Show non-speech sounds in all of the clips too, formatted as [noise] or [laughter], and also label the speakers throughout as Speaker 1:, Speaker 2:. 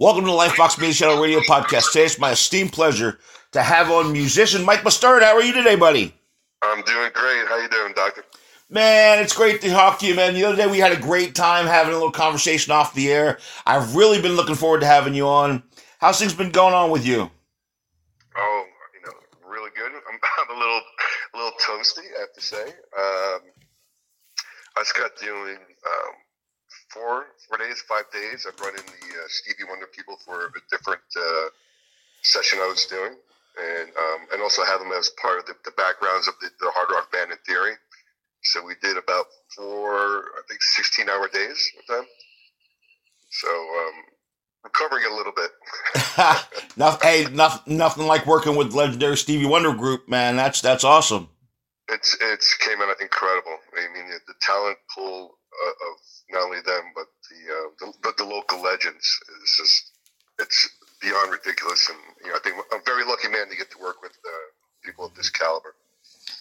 Speaker 1: Welcome to the Lifebox Media Channel Radio Podcast. Today it's my esteemed pleasure to have on musician Mike Mostert. How are you today, buddy?
Speaker 2: I'm doing great. How you doing, Doctor?
Speaker 1: Man, it's great to talk to you, man. The other day we had a great time having a little conversation off the air. I've really been looking forward to having you on. How's things been going on with you?
Speaker 2: Oh, you know, really good. [laughs] I'm, I'm a little, a little toasty, I have to say. Um, I just got doing um, four, four days, five days. I've run in the uh, Stevie Wonder people for a different uh, session I was doing, and um, and also have them as part of the, the backgrounds of the, the hard rock band in theory. So we did about four, I think, 16 hour days with them. So um, recovering a little bit. [laughs]
Speaker 1: nothing, hey, nothing, nothing like working with legendary Stevie Wonder group, man. That's that's awesome.
Speaker 2: It's it's came out incredible. I mean, the, the talent pool of not only them but the, uh, the but the local legends is just it's beyond ridiculous. And you know, I think I'm a very lucky man to get to work with uh, people of this caliber.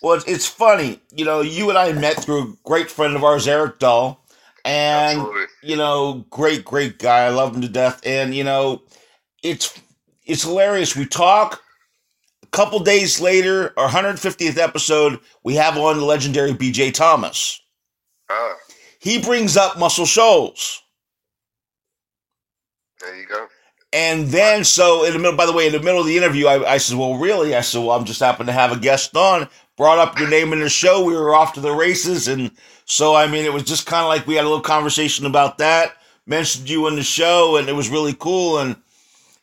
Speaker 1: Well, it's, it's funny, you know. You and I met through a great friend of ours, Eric Dahl, and
Speaker 2: Absolutely.
Speaker 1: you know, great, great guy. I love him to death, and you know, it's it's hilarious. We talk. A couple days later, our 150th episode, we have on the legendary BJ Thomas.
Speaker 2: Ah,
Speaker 1: He brings up Muscle Shoals.
Speaker 2: there you go.
Speaker 1: And then, so in the middle, by the way, in the middle of the interview, I, I said, Well, really? I said, Well, I'm just happen to have a guest on. Brought up your name in the show. We were off to the races. And so, I mean, it was just kind of like we had a little conversation about that. Mentioned you in the show, and it was really cool. And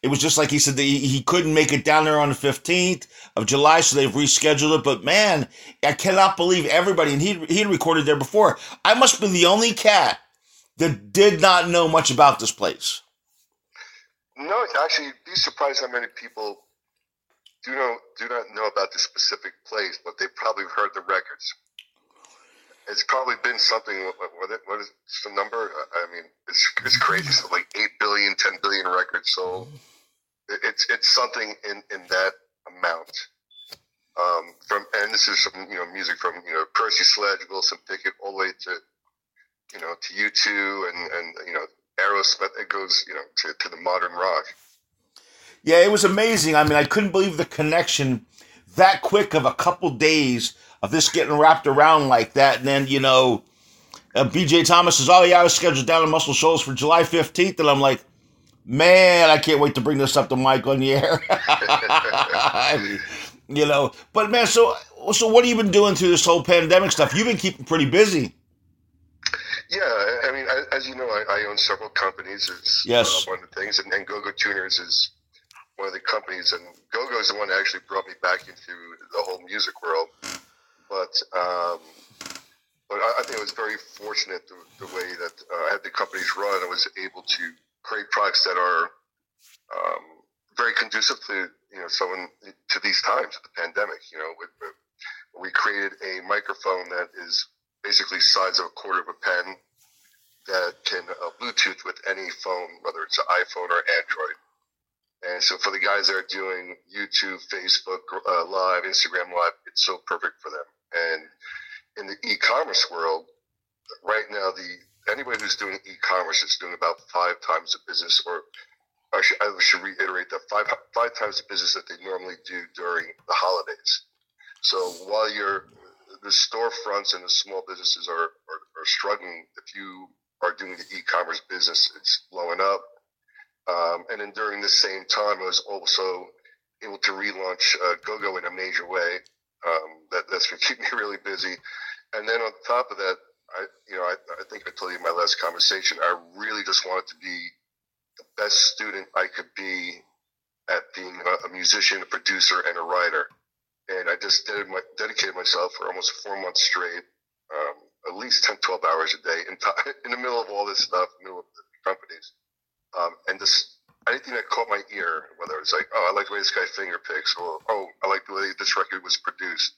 Speaker 1: it was just like he said that he, he couldn't make it down there on the 15th of July, so they've rescheduled it. But man, I cannot believe everybody. And he he recorded there before. I must be the only cat that did not know much about this place.
Speaker 2: No, actually, you'd be surprised how many people do know do not know about this specific place, but they probably heard the records. It's probably been something. What, what, is the number? I mean, it's it's crazy. So like eight billion, 10 billion records sold. It- It's it's something in in that amount. Um, from and this is some you know music from you know Percy Sledge, Wilson Pickett, all the way to you know to U two and and you know Aerosmith. It goes you know to, to the modern rock.
Speaker 1: Yeah, it was amazing. I mean, I couldn't believe the connection that quick of a couple days of this getting wrapped around like that. And then, you know, uh, BJ Thomas says, Oh, yeah, I was scheduled down in Muscle Shoals for July 15th. And I'm like, Man, I can't wait to bring this up to Mike on the air. [laughs] [laughs] you know, but man, so so what have you been doing through this whole pandemic stuff? You've been keeping pretty busy.
Speaker 2: Yeah, I mean, I- as you know, I, I own several companies. It's
Speaker 1: Yes.
Speaker 2: uh, one of the things, and, and GoGo Tuners is one of the companies, and GoGo is the one that actually brought me back into the whole music world. But um, but I, I think I was very fortunate the, the way that uh, I had the companies run. I was able to create products that are um, very conducive to you know someone to these times of the pandemic. You know, we, we created a microphone that is basically size of a quarter of a pen that can uh, Bluetooth with any phone, whether it's an iPhone or Android. And so for the guys that are doing YouTube, Facebook uh, Live, Instagram Live, it's so perfect for them. And in the e-commerce world, right now, the anybody who's doing e-commerce is doing about five times the business, or I should, I should reiterate that five five times the business that they normally do during the holidays. So while you're the storefronts and the small businesses are, are, are struggling, if you are doing the e-commerce business, it's blowing up. Um, and then during the same time, I was also able to relaunch uh, GoGo in a major way. Um, that, that's been [laughs] keeping me really busy. And then on top of that, I, you know, I, I think I told you in my last conversation, I really just wanted to be the best student I could be at being a, a musician, a producer, and a writer. And I just my, dedicated myself for almost four months straight, um, at least 10, 12 hours a day in, t- [laughs] in the middle of all this stuff, middle of the companies. Um, and just anything that caught my ear, whether it's like, oh, I like the way this guy finger picks, or oh, I like the way this record was produced.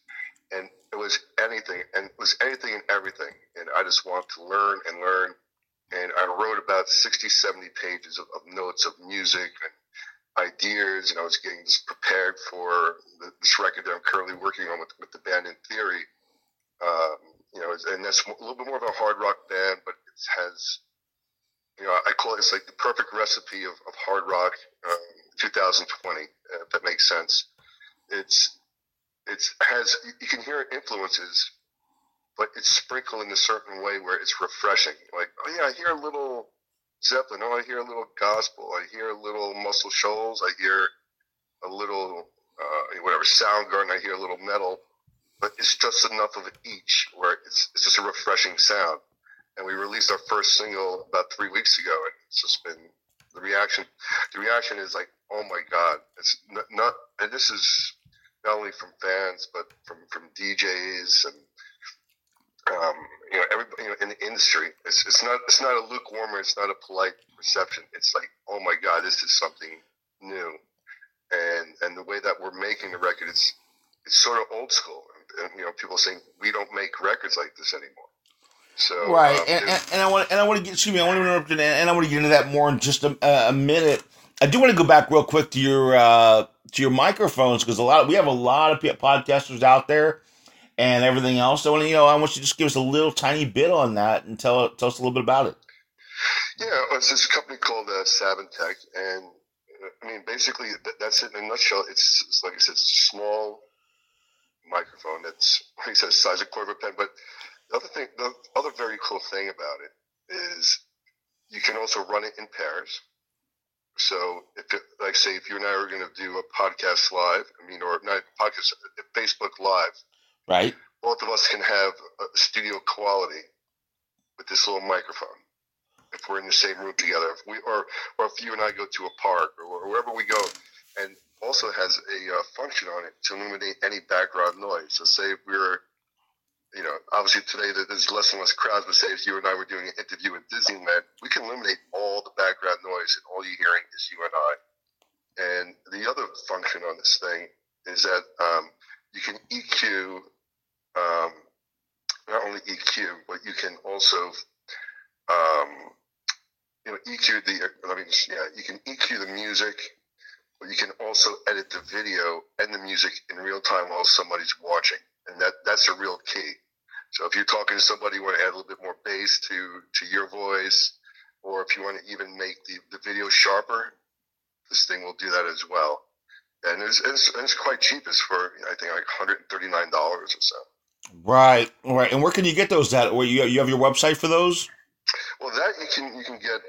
Speaker 2: And it was anything, and it was anything and everything. And I just wanted to learn and learn. And I wrote about 60, 70 pages of, of notes of music and ideas, and I was getting this prepared for the, this record that I'm currently working on with, with the band in theory. Um, you know, and that's a little bit more of a hard rock band, but it has you know, I call it it's like the perfect recipe of, of hard rock, um, 2020, if that makes sense. It's it's has you can hear influences, but it's sprinkled in a certain way where it's refreshing. Like, oh yeah, I hear a little Zeppelin. Oh, I hear a little gospel. I hear a little Muscle Shoals. I hear a little uh, whatever Soundgarden. I hear a little metal, but it's just enough of each where it's it's just a refreshing sound. And we released our first single about three weeks ago, and it's just been the reaction. The reaction is like, oh my god! It's not, not and this is not only from fans but from from DJs and um, you know everybody you know, in the industry. It's, it's not it's not a lukewarm. It's not a polite reception. It's like, oh my god, this is something new, and and the way that we're making the record, it's it's sort of old school. And, you know, people saying we don't make records like this anymore. So
Speaker 1: right,
Speaker 2: um,
Speaker 1: and, and, and I want and I want to get excuse me, I want to interrupt you, and I want to get into that more in just a, a minute. I do want to go back real quick to your uh, to your microphones because a lot of, we have a lot of podcasters out there and everything else. So, you know, I want you to just give us a little tiny bit on that and tell tell us a little bit about it.
Speaker 2: Yeah, it's this company called uh, and I mean, basically, that's it in a nutshell. It's, it's like I said, it's a small microphone that's, like I said, the size of a quarter of a pen, but the other thing, the other very cool thing about it is you can also run it in pairs. So, if it, like say, if you and I are going to do a podcast live, I mean, or not podcast, Facebook Live,
Speaker 1: right?
Speaker 2: Both of us can have a studio quality with this little microphone if we're in the same room together. If we or or if you and I go to a park or wherever we go, and also has a uh, function on it to eliminate any background noise. So, say we were you know, obviously today there's less and less crowds, but say if you and I were doing an interview at Disneyland, we can eliminate all the background noise and all you're hearing is you and I. And the other function on this thing is that um, you can EQ, um, not only EQ, but you can also, um, you know, EQ the, I mean, yeah, you can EQ the music, but you can also edit the video and the music in real time while somebody's watching and that that's a real key. So if you're talking to somebody, you want to add a little bit more bass to to your voice, or if you want to even make the, the video sharper, this thing will do that as well. And it's, it's, it's quite cheap. It's for I think like 139 dollars or so.
Speaker 1: Right, right. And where can you get those? At where you you have your website for those?
Speaker 2: Well, that you can you can get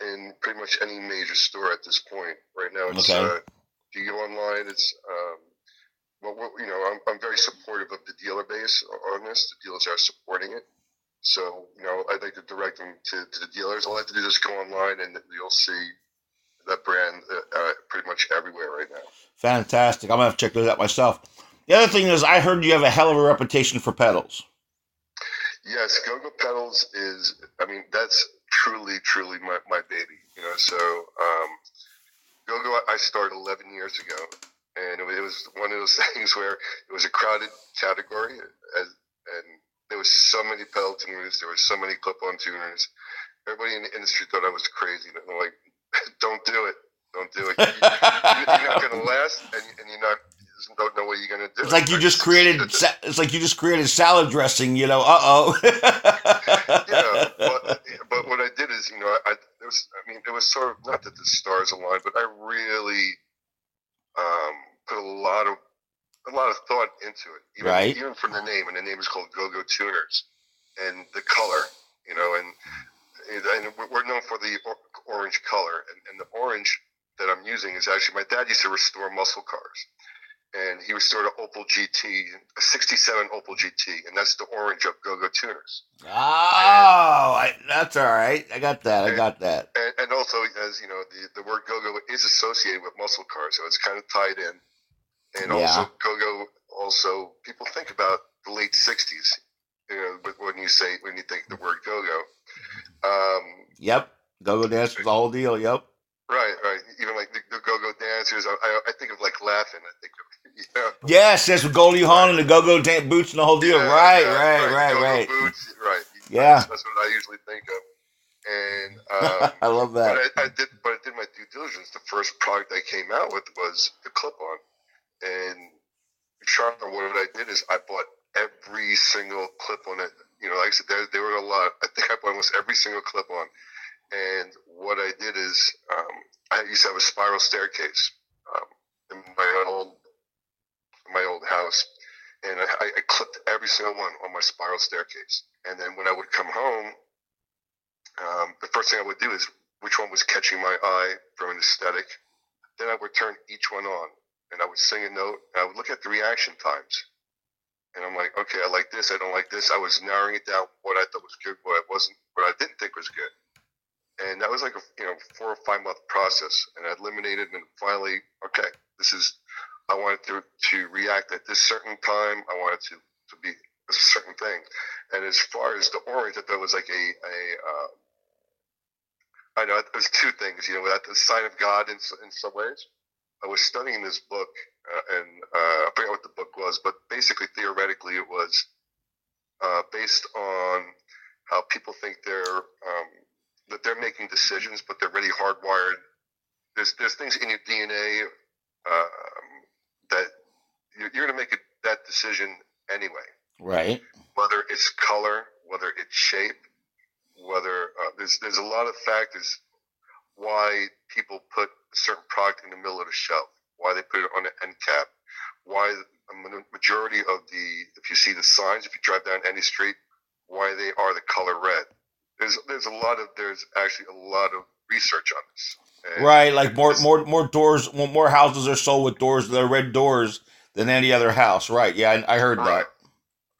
Speaker 2: in pretty much any major store at this point. Right now, it's
Speaker 1: Okay.
Speaker 2: uh, if you go online, it's um, well, well, you know, I'm, I'm very supportive of the dealer base on this. The dealers are supporting it. So, you know, I'd like to direct them to, to the dealers. All I have to do is go online and you'll see that brand uh, uh, pretty much everywhere right now.
Speaker 1: Fantastic. I'm gonna have to check those out myself. The other thing is, I heard you have a hell of a reputation for pedals.
Speaker 2: Yes, Go-Go Pedals is, I mean, that's truly, truly my, my baby. You know, so um, Go-Go I started 11 years ago and it was one of those [laughs] things where it was a crowded category, as, and there was so many pedal tuners, there were so many clip-on tuners. Everybody in the industry thought I was crazy. And I'm like, [laughs] don't do it, don't do it. You, are not going to last, and, and you're not. You don't know what you're to do.
Speaker 1: It's like you just created. It's like you just created salad dressing. You know. Uh oh. [laughs]
Speaker 2: yeah, but, but what I did is, you know, I, it was. I mean, it was sort of not that the stars aligned, but I really um, put a lot of a lot of thought into it, even,
Speaker 1: right.
Speaker 2: even from the name, and the name is called Go Go Tuners, and the color, you know, and and we're known for the orange color, and, and the orange that I'm using is actually my dad used to restore muscle cars, and he restored an Opel GT, a '67 Opel GT, and that's the orange of Go Go Tuners.
Speaker 1: Oh, I, that's all right. I got that.
Speaker 2: And,
Speaker 1: I got that.
Speaker 2: And, and, also, as you know, the, the word go go is associated with muscle cars, so it's kind of tied in. And
Speaker 1: Yeah.
Speaker 2: also, go go also people think about the late '60s. You know, when you say when you think the word go go. Um,
Speaker 1: Yep. Go go dance was the whole deal. Yep.
Speaker 2: right, right. Even like the, the go go dancers, I, I, I think of like laughing. I think of [laughs] you know.
Speaker 1: Yes, that's with Goldie Hawn and the go go dance boots and the whole deal.
Speaker 2: Yeah,
Speaker 1: right,
Speaker 2: yeah,
Speaker 1: right, right,
Speaker 2: Go-go
Speaker 1: right.
Speaker 2: Boots, right.
Speaker 1: Yeah.
Speaker 2: That's, that's what I usually think of. And um, [laughs]
Speaker 1: I love that.
Speaker 2: I, I did, but I did my due diligence. The first product I came out with was the clip-on, and Charlotte, what I did is I bought every single clip on it. You know, like I said, there, there were a lot. I think I put almost every single clip on, And what I did is um, I used to have a spiral staircase um, in my old my old house, and I, I clipped every single one on my spiral staircase. And then when I would come home, um, the first thing I would do is which one was catching my eye from an aesthetic. Then I would turn each one on, and I would sing a note. And I would look at the reaction times, and I'm like, okay, I like this, I don't like this. I was narrowing it down what I thought was good, what I wasn't, what I didn't think was good. And that was like a you know four or five month process, and I eliminated, and finally, okay, this is I wanted to to react at this certain time. I wanted to to be a certain thing. And as far as the orange, that there was like a a uh, I know there's two things. You know, that the sign of God in in some ways. I was studying this book, uh, and uh, I forget what the book was, but basically theoretically it was uh, based on how people think they're um, that they're making decisions, but they're really hardwired. There's there's things in your DNA um, that you're, you're going to make a, that decision anyway.
Speaker 1: Right.
Speaker 2: Whether it's color, whether it's shape, whether uh, there's there's a lot of factors why people put a certain product in the middle of the shelf, why they put it on the end cap, why the majority of the if you see the signs, if you drive down any street, why they are the color red. There's there's a lot of there's actually a lot of research on this.
Speaker 1: And right, like more more more doors, more houses are sold with doors that are red doors than any other house. Right? Yeah, I, I heard right.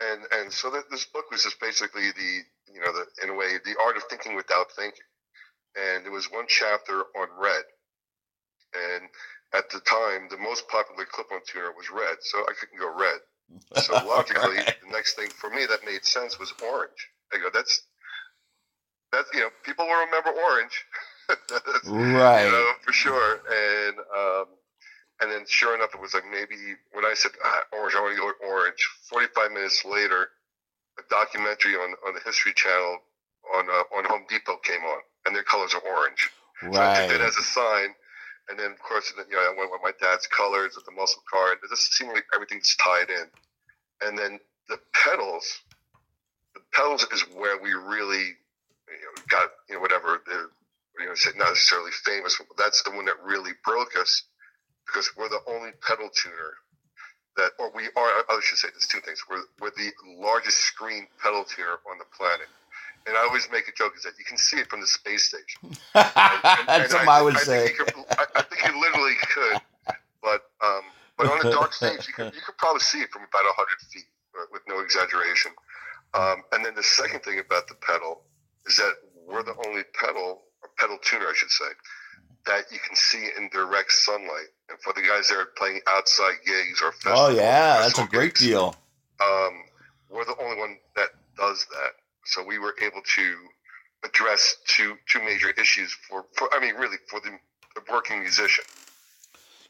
Speaker 1: that.
Speaker 2: And and so that this book was just basically the you know the in a way the art of thinking without thinking. And there was one chapter on red, and at the time the most popular clip-on tuner was red, so I couldn't go red. [laughs] So logically, right. the next thing for me that made sense was orange. I go, that's that's you know people will remember orange. [laughs]
Speaker 1: right.
Speaker 2: You know, for sure. And um, and then sure enough, it was like maybe when I said ah, orange, I want to go orange. Forty five minutes later, a documentary on on the History Channel on uh, on Home Depot came on, and their colors are orange.
Speaker 1: Right. So I
Speaker 2: took that as a sign. And then, of course, you know, I went with my dad's colors with the muscle car, it just seemed like everything's tied in. And then the pedals, the pedals is where we really you know, got you know whatever you know not necessarily famous, but that's the one that really broke us because we're the only pedal tuner that, or we are. I should say there's two things. We're we're the largest screen pedal tuner on the planet. And I always make a joke is that you can see it from the space station. [laughs]
Speaker 1: And, and, That's what I, I, would I say.
Speaker 2: Think could, I, I, think you literally could, but um, but on a dark [laughs] stage, you could you could probably see it from about hundred feet, uh, with no exaggeration. Um, and then the second thing about the pedal is that we're the only pedal, or pedal tuner, I should say, that you can see in direct sunlight. And for the guys that are playing outside gigs or
Speaker 1: festivals, oh yeah, that's a great gigs, deal.
Speaker 2: Um, we're the only one that does that. So we were able to address two two major issues for, for I mean, really for the, the working musician.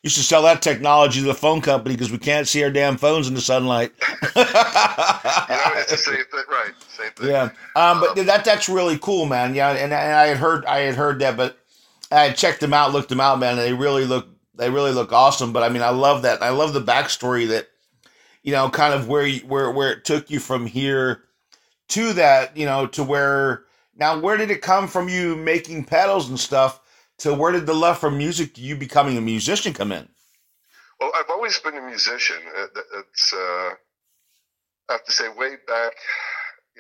Speaker 1: You should sell that technology to the phone company because we can't see our damn phones in the sunlight. [laughs]
Speaker 2: yeah, it's the [laughs] same thing, right? Same thing.
Speaker 1: Yeah, um, but um, that that's really cool, man. Yeah, and, and I had heard I had heard that, but I had checked them out, looked them out, man. And they really look they really look awesome. But I mean, I love that. I love the backstory that you know, kind of where you, where where it took you from here to that, you know, to where now where did it come from? You making pedals and stuff to where did the love for music, you becoming a musician, come in?
Speaker 2: Well, I've always been a musician. It's uh, I have to say, way back,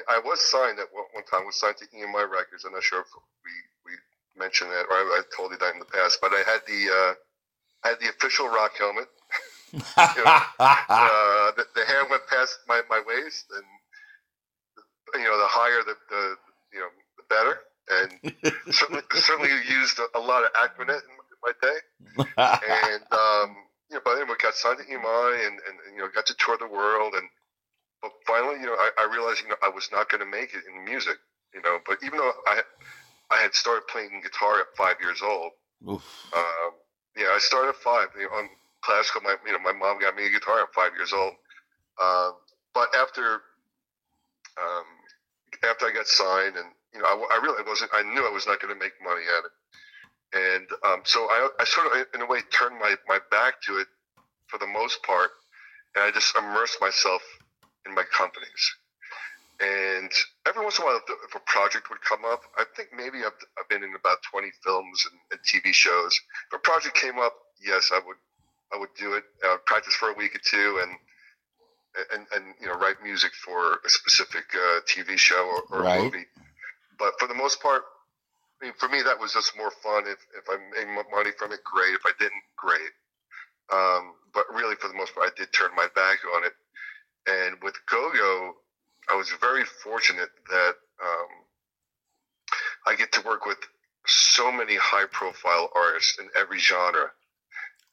Speaker 2: I was signed at one time. Was signed to EMI Records. I'm not sure if we we mentioned that or I, I told you that in the past, but I had the uh, I had the official rock helmet. [laughs] know, uh, the, the, hair went past my, my waist, and you know, the higher the, the you know the better and [laughs] certainly, certainly used a, a, lot of Aquanet in my day. and [laughs] um, you know, but then we got signed to EMI and, and, and, you know got to tour the world, and but finally, you know, I, I realized you know I was not going to make it in music. You know, but even though I I had started playing guitar at five years old, um, yeah, I started at five. You know, on classical, my you know my mom got me a guitar at five years old. Um, but after um, after I got signed and you know, I, I really wasn't. I knew I was not going to make money at it, and um, so I, I sort of, in a way, turned my my back to it for the most part, and I just immersed myself in my companies. And every once in a while, if a project would come up, I think maybe I've, I've been in about 20 films and, and TV shows. If a project came up, yes, I would I would do it. I would practice for a week or two and and, and you know write music for a specific uh, TV show or, or
Speaker 1: Right.
Speaker 2: movie. But for the most part, I mean, for me, that was just more fun. If, if I made money from it, great. If I didn't, great. Um, but really, for the most part, I did turn my back on it. And with GoGo, I was very fortunate that um, I get to work with so many high-profile artists in every genre.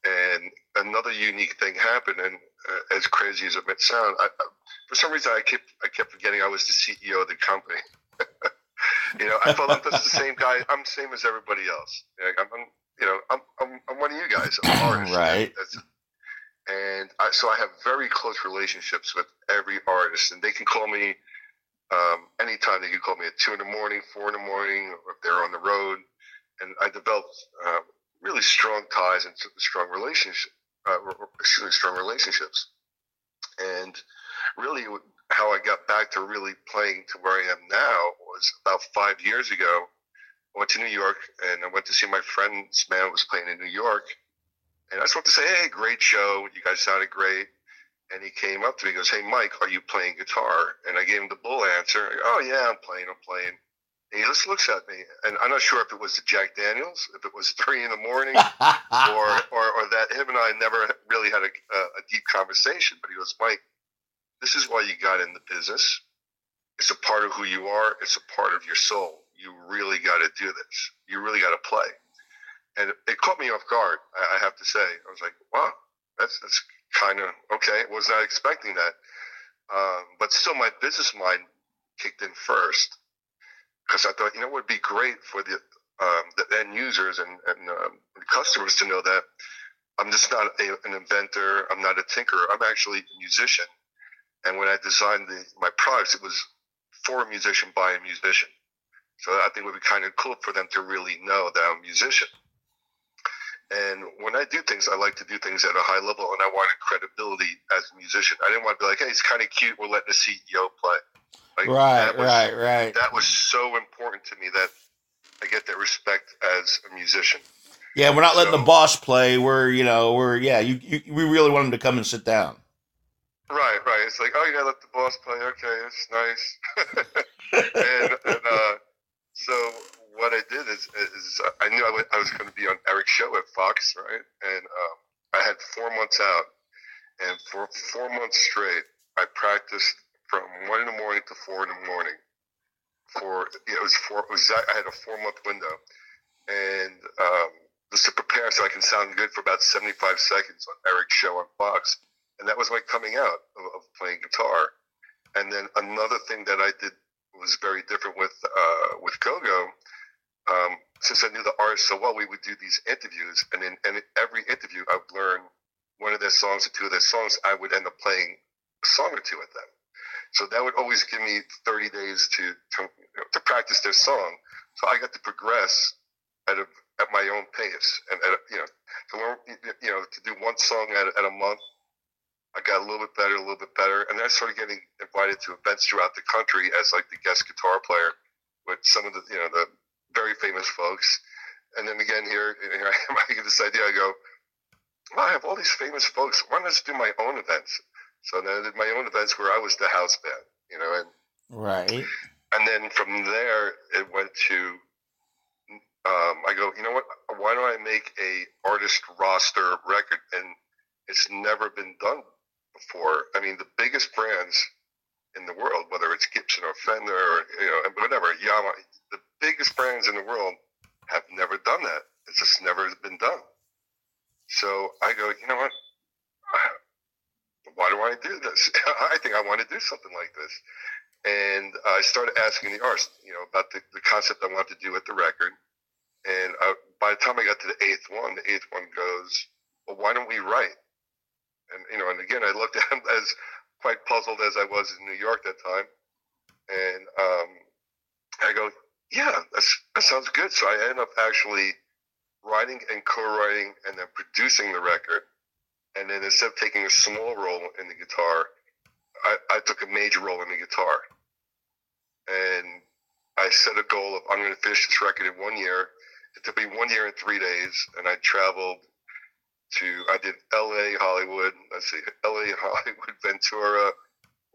Speaker 2: And another unique thing happened, and uh, as crazy as it might sound, I, I, for some reason I kept I kept forgetting I was the CEO of the company. [laughs] you know, I felt I'm just the same guy. I'm the same as everybody else. Like, I'm, I'm, you know, I'm, I'm, I'm one of you guys. I'm [coughs] an artist.
Speaker 1: Right.
Speaker 2: That's, and I, so I have very close relationships with every artist, and they can call me um, anytime. They can call me at two in the morning, four in the morning, or if they're on the road. And I developed uh, really strong ties and strong relationships. Uh, me, strong relationships. And really, how I got back to really playing to where I am now was about five years ago. I went to New York and I went to see my friend's man was playing in New York. And I just wanted to say, hey, great show. You guys sounded great. And he came up to me and goes, hey, Mike, are you playing guitar? And I gave him the bull answer. Go, oh, yeah, I'm playing, I'm playing. He just looks at me. And I'm not sure if it was the Jack Daniels, if it was [laughs] three in the morning, or, or, or that him and I never really had a, a deep conversation. But he goes, Mike, this is why you got in the business. It's a part of who you are. It's a part of your soul. You really got to do this. You really got to play. And it, caught me off guard. I, I have to say. I was like, wow, that's that's kind of okay. Was not expecting that. Um, but still, my business mind kicked in first because I thought, you know, it would be great for the um, the end users and, and um, customers to know that I'm just not a, an inventor. I'm not a tinkerer. I'm actually a musician. And when I designed the, my products, it was for a musician by a musician. So I think it would be kind of cool for them to really know that I'm a musician. And when I do things, I like to do things at a high level, and I wanted credibility as a musician. I didn't want to be like, "Hey, it's kind of cute. We're letting the CEO play." Like,
Speaker 1: right,
Speaker 2: was,
Speaker 1: right, right.
Speaker 2: That was so important to me that I get that respect as a musician.
Speaker 1: Yeah, we're not letting
Speaker 2: So-
Speaker 1: the boss play. We're, you know, we're yeah. You, you we really want him to come and sit down.
Speaker 2: Right, right. It's like, oh, you gotta let the boss play. Okay, that's nice. [laughs] and and uh, so what I did is, is I knew I wa- I was going to be on Eric's show at Fox, right? And um, I had four months out, and for four months straight, I practiced from one in the morning to four in the morning. For it was four. It was I had a four month window, and um, just to prepare so I can sound good for about seventy five seconds on Eric's show on Fox and that was my coming out of, of playing guitar. And then another thing that I did was very different with uh, with Gogo. Um, since I knew the artist so well, we would do these interviews, and in, and in every interview, I would learn one of their songs or two of their songs. I would end up playing a song or two with them. So that would always give me 30 days to to, to practice their song. So I got to progress at a at my own pace, and at, you know to learn you know to do one song at, at a month. I got a little bit better, a little bit better, and then I started getting invited to events throughout the country as like the guest guitar player with some of the you know the very famous folks. And then again here, here I. [laughs] I get this idea. I go, well, I have all these famous folks. Why don't I just do my own events? So then I did my own events where I was the house band, you know, and
Speaker 1: Right.
Speaker 2: and then from there it went to um, I go, you know what? Why don't I make a artist roster record? And it's never been done before. I mean, the biggest brands in the world, whether it's Gibson or Fender or you know whatever Yamaha, the biggest brands in the world have never done that. It's just never been done. So I go, you know what? Why do I do this? [laughs] I think I want to do something like this. And I started asking the artist, you know, about the, the concept I wanted to do with the record. And uh, by the time I got to the eighth one, the eighth one goes, well, why don't we write? And, you know, and again, I looked [laughs] at him as quite puzzled as I was in New York that time. And um, I go, yeah, that sounds good. So I end up actually writing and co-writing and then producing the record. And then instead of taking a small role in the guitar, I, I took a major role in the guitar. and I set a goal of I'm going to finish this record in one year. It took me one year and three days, and I traveled to I did L.A., Hollywood. Let's see, L.A., [laughs] Hollywood, Ventura,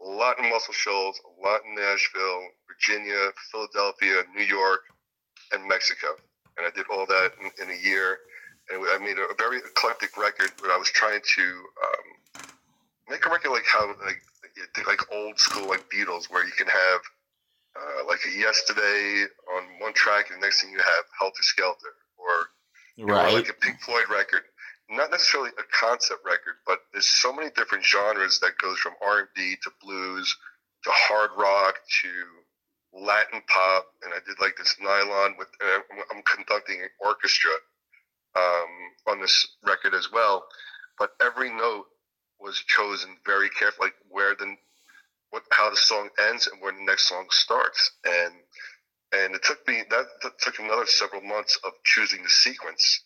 Speaker 2: a lot in Muscle Shoals, a lot in Nashville, Virginia, Philadelphia, New York, and Mexico. And I did all that in, in a year. And I made a, very eclectic record where I was trying to um, make a record like how like like old school like Beatles, where you can have uh, like a Yesterday on one track, and the next thing you have Helter Skelter, or
Speaker 1: right.
Speaker 2: know, like a Pink Floyd record. Not necessarily a concept record, but there's so many different genres that goes from R&B to blues to hard rock to Latin pop, and I did like this nylon with. Uh, I'm conducting an orchestra um, on this record as well, but every note was chosen very carefully, like where the what how the song ends and where the next song starts, and and it took me that, that took another several months of choosing the sequence.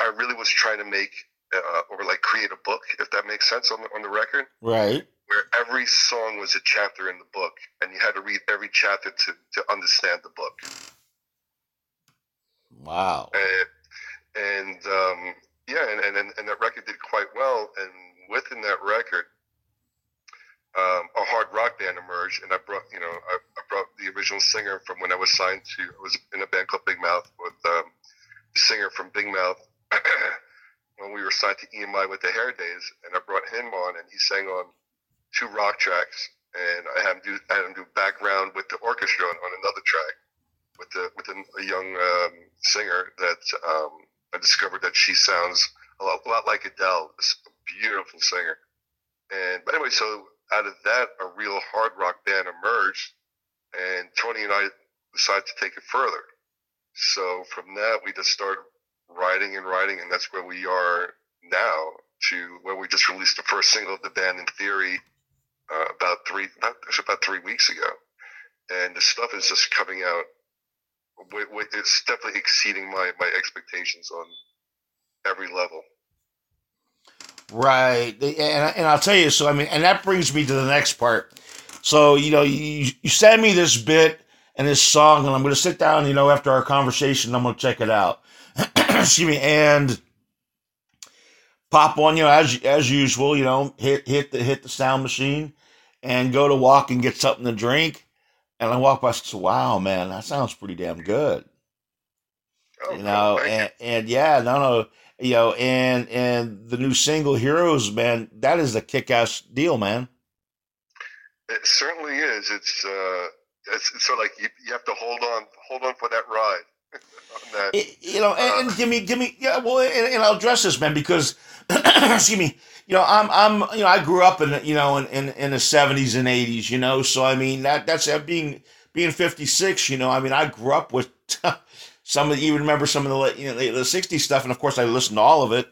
Speaker 2: I really was trying to make uh, or like create a book, if that makes sense on the on the record,
Speaker 1: right?
Speaker 2: Where every song was a chapter in the book, and you had to read every chapter to to understand the book.
Speaker 1: Wow.
Speaker 2: And, and um, yeah, and, and and that record did quite well, and within that record, um, a hard rock band emerged, and I brought you know I, I, brought the original singer from when I was signed to I was in a band called Big Mouth with um, the singer from Big Mouth [clears throat] when we were signed to EMI with the Hair Days, and I brought him on, and he sang on two rock tracks, and I had him do I had him do background with the orchestra on, on another track with the with a, a young um, singer that um, I discovered that she sounds a lot, a lot like Adele, a beautiful singer. And but anyway, so out of that, a real hard rock band emerged, and Tony and I decided to take it further. So from that, we just started writing and writing, and that's where we are now. To where we just released the first single of the band, in theory, uh, about three about, about three weeks ago, and the stuff is just coming out. It's definitely exceeding my my expectations on every level.
Speaker 1: Right, and and I'll tell you. So I mean, and that brings me to the next part. So you know, you you send me this bit and this song, and I'm going to sit down. You know, after our conversation, I'm going to check it out. [clears throat] Excuse me, and pop on. You know, as as usual. You know, hit hit the hit the sound machine, and go to walk and get something to drink. And I walk by, and say, "Wow, man, that sounds pretty damn good."
Speaker 2: Oh,
Speaker 1: you know, and, and yeah, no, no you know, and and the new single "Heroes," man, that is a kick-ass deal, man.
Speaker 2: It certainly is. It's uh, it's, it's sort of like you, you have to hold on, hold on for that ride.
Speaker 1: That, it, you know, and, and, uh, give me, give me, yeah. Well, and, and I'll address this, man, because [clears throat] excuse me, you know, I'm, I'm, you know, I grew up in, you know, in, in, in the '70s and '80s, you know, so I mean that that's being being 56, you know, I mean I grew up with [laughs] some of you remember some of the you know the, the 60s stuff, and of course I listened to all of it.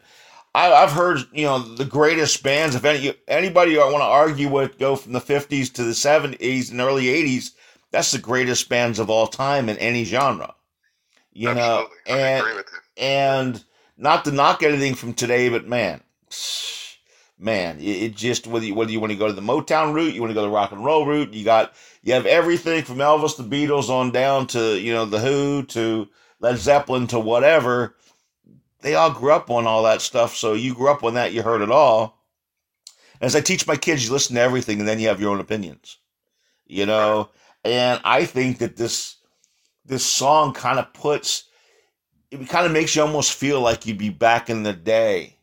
Speaker 1: I, have heard you know the greatest bands. If any anybody I want to argue with go from the 50s to the 70s and early 80s, that's the greatest bands of all time in any genre. You
Speaker 2: Absolutely.
Speaker 1: know, and and not to knock anything from today, but man, [sighs] man, it, it just whether you, whether you want to go to the Motown route, you want to go the rock and roll route, you got you have everything from Elvis, the Beatles, on down to you know the Who to Led Zeppelin to whatever, they all grew up on all that stuff. So you grew up on that, you heard it all. As I teach my kids, you listen to everything and then you have your own opinions. You know? And I think that this this song kind of puts it kind of makes you almost feel like you'd be back in the day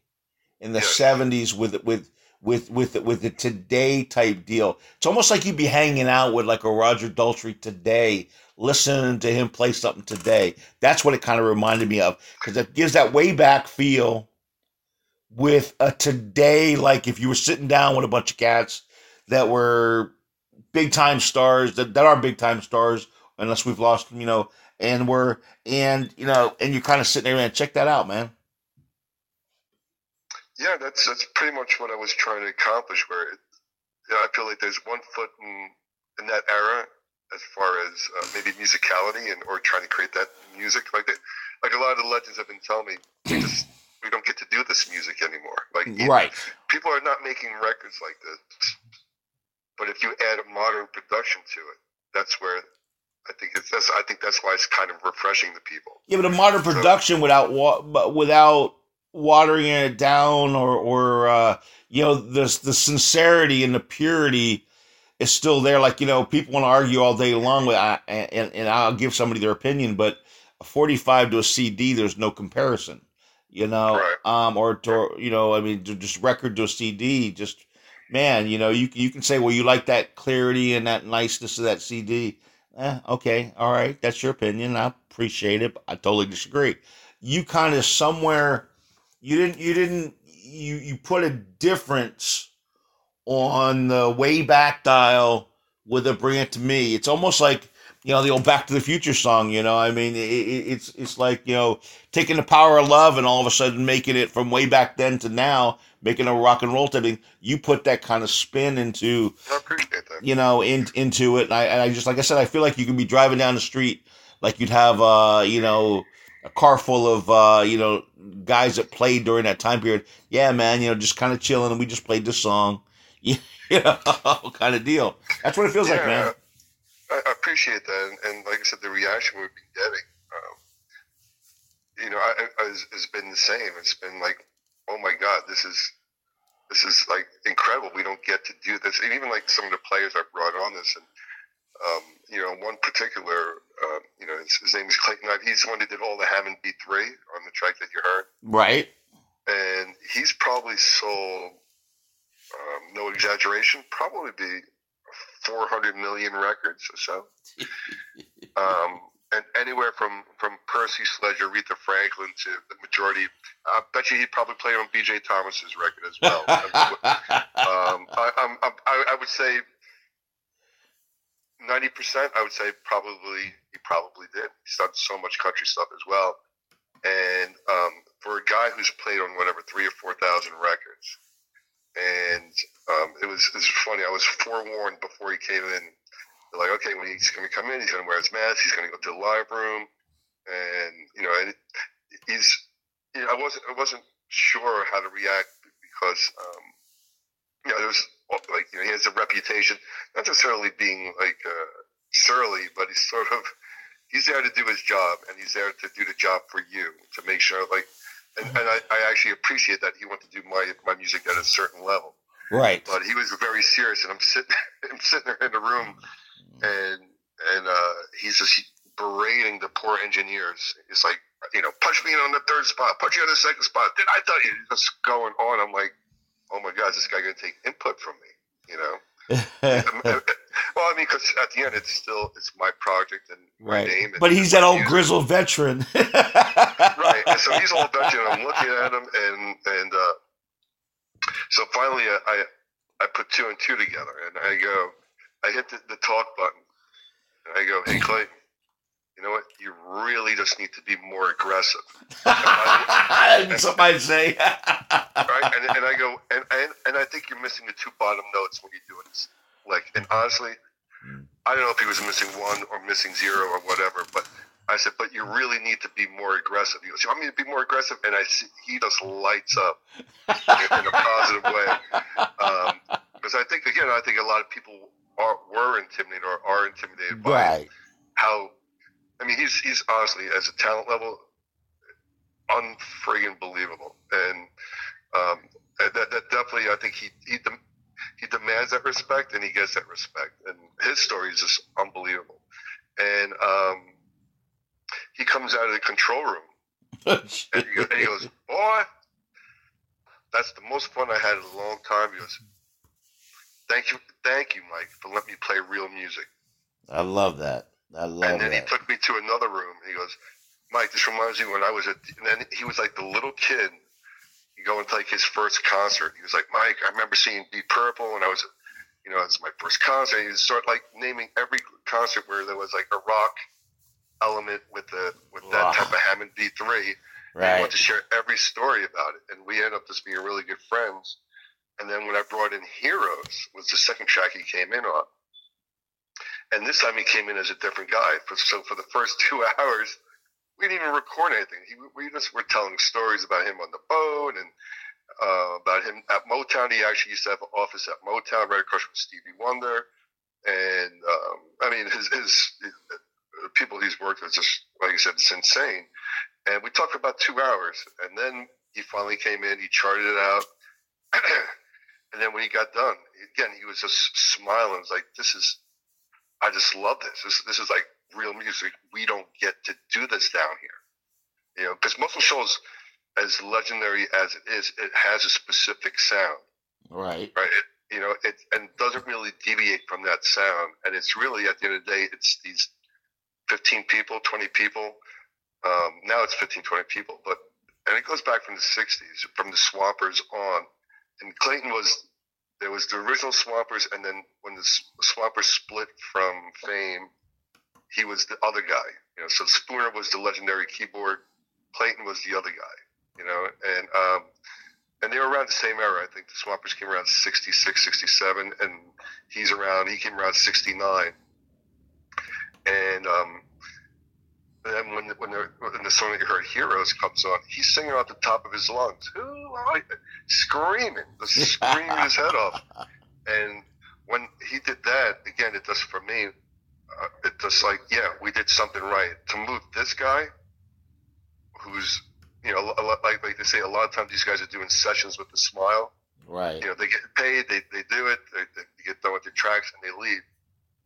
Speaker 1: in the seventies with with with with with the today type deal. It's almost like you'd be hanging out with like a Roger Daltrey today, listening to him play something today. That's what it kind of reminded me of because it gives that way back feel with a today, like if you were sitting down with a bunch of cats that were big time stars, that, that are big time stars, unless we've lost them, you know, and we're, and, you know, and you're kind of sitting there and check that out, man.
Speaker 2: Yeah, that's that's pretty much what I was trying to accomplish. Where it, you know, I feel like there's one foot in in that era, as far as uh, maybe musicality and or trying to create that music like that. Like a lot of the legends have been telling me, we [clears throat] just we don't get to do this music anymore. Like
Speaker 1: right,
Speaker 2: people are not making records like this. But if you add a modern production to it, that's where I think it's that's I think that's why it's kind of refreshing to people.
Speaker 1: Yeah, but a modern production without wa- without watering it down or or uh, you know the the sincerity and the purity is still there. Like you know, people want to argue all day long with, I, and and I'll give somebody their opinion, but a forty five to a CD, there's no comparison. You know,
Speaker 2: Right.
Speaker 1: um, or to you know, I mean, to just record to a CD, just man, you know, you you can say, well, you like that clarity and that niceness of that CD. Eh, okay, all right, that's your opinion. I appreciate it. I totally disagree. You kind of somewhere, you didn't, you didn't, you you put a difference on the way back dial with a bring it to me. It's almost like you know the old Back to the Future song. You know, I mean, it, it, it's it's like you know taking the power of love and all of a sudden making it from way back then to now, making a rock and roll type thing. You put that kind of spin into
Speaker 2: I appreciate that.
Speaker 1: you know, in, into it. And I, and I just, like I said, I feel like you could be driving down the street, like you'd have, uh, you know, a car full of, uh, you know, guys that played during that time period. Yeah, man, you know, just kind of chilling. And we just played this song, [laughs] you know, [laughs] kind of deal. That's what it feels like, man.
Speaker 2: I, I appreciate that, and, and like I said, the reaction we've been getting, um, you know, I, has been the same. It's been like, oh my god, this is this is like incredible. We don't get to do this, and even like some of the players I brought on this, and um, you know, one particular, uh, you know, his, his name is Clayton He's the one who did all the Hammond B three on the track that you heard,
Speaker 1: Right.
Speaker 2: and he's probably sold, um, no exaggeration, probably be 400 million records or so. [laughs] um, and anywhere from, from Percy Sledge, Aretha Franklin to the majority, I bet you he'd probably play on B.J. Thomas's record as well. [laughs] um, I, I, I would say 90%, I would say probably, he probably did. He's done so much country stuff as well. And um, for a guy who's played on whatever, three or 4,000 records, and um, it was it was funny. I was forewarned before he came in. They're like, okay, when he's going to come in, he's going to wear his mask. He's going to go to the live room, and you know, and he's. You know, I wasn't I wasn't sure how to react because um, you know there was like you know he has a reputation not necessarily being like uh, surly, but he's sort of he's there to do his job, and he's there to do the job for you to make sure like. And, and I, I actually appreciate that he wanted to do my, my music at a certain level
Speaker 1: right.
Speaker 2: but he was very serious and i'm sitting [laughs] i'm sitting there in the room and and uh he's just berating the poor engineers it's like you know punch me in on the third spot punch you on the second spot did i tell you just going on i'm like oh my god is this guy gonna take input from me you know [laughs] well i mean because at the end it's still it's my project and my
Speaker 1: right.
Speaker 2: name and
Speaker 1: But he's that old grizzled veteran. [laughs]
Speaker 2: right. So he's all and I'm looking at him, and and uh, so finally I, I put two and two together, and I go, I hit the, the talk button, and I go, hey Clayton, you know what? You really just need to be more aggressive, [laughs]
Speaker 1: Somebody say. [laughs]
Speaker 2: right? And, and I go, and, and and I think you're missing the two bottom notes when you do this. Like, and honestly, I don't know if he was missing one or missing zero or whatever, but I said, but you really need to be more aggressive. He goes, you want me to be more aggressive? And I see he just lights up in, a positive way. Um, because I think, again, I think a lot of people are, were intimidated or are intimidated by
Speaker 1: right.
Speaker 2: how, I mean, he's, he's honestly, as a talent level, unfriggin' believable. And um, that, that definitely, I think he, he, dem- he demands that respect and he gets that respect. And his story is just unbelievable. And um, he comes out of the control room [laughs] and he, goes, and he goes, Boy, that's the most fun I had in a long time. He goes, Thank you, thank you, Mike, for letting me play real music.
Speaker 1: I love that. I love that.
Speaker 2: and then he took me to another room. He goes, Mike, this reminds me when I was at, and then he was like the little kid going to like his first concert. He was like, Mike, I remember seeing Deep Purple when I was, you know, it was my first concert. And he started like naming every concert where there was like a rock element with the with that
Speaker 1: Wow.
Speaker 2: type of Hammond B3. And he
Speaker 1: Right.
Speaker 2: wanted to share every story about it. And we end up just being really good friends. And then when I brought in Heroes, was the second track he came in on. And this time he came in as a different guy. For, so for the first [laughs] two hours, we didn't even record anything. He, we just were telling stories about him on the boat and uh, about him at Motown. He actually used to have an office at Motown right across from Stevie Wonder. and um, I mean [laughs] his, his, his people he's worked with just like you said, it's insane. And we talked about two hours, and then he finally came in. He charted it out, [clears throat] and then when he got done, again he was just smiling. It's like this is, I just love this. This this is like real music. We don't get to do this down here, you know, because Muscle Shoals, as legendary as it is, it has a specific sound.
Speaker 1: Right.
Speaker 2: Right. It, you know, it and doesn't really deviate from that sound. And it's really at the end of the day, it's these 15 people, 20 people. Um, now it's 15, 20 people, but and it goes back from the 60s, from the Swampers on. And Clayton was there was the original Swampers, and then when the Swampers split from Fame, he was the other guy. You know, so Spooner was the legendary keyboard, Clayton was the other guy. You know, and um, and they were around the same era. I think the Swampers came around 66, 67, and he's around. He came around 69. And um, then when when the, when the song that you heard, "Heroes," comes on, he's singing at the top of his lungs, "Who are you?" screaming, screaming his head off. [laughs] And when he did that, again, it does for me. Uh, it just like, yeah, we did something right to move this guy, who's you know, a lot, like like they say, a lot of times these guys are doing sessions with a smile.
Speaker 1: Right.
Speaker 2: You know, they get paid, they, they do it, they, they get done with their tracks, and they leave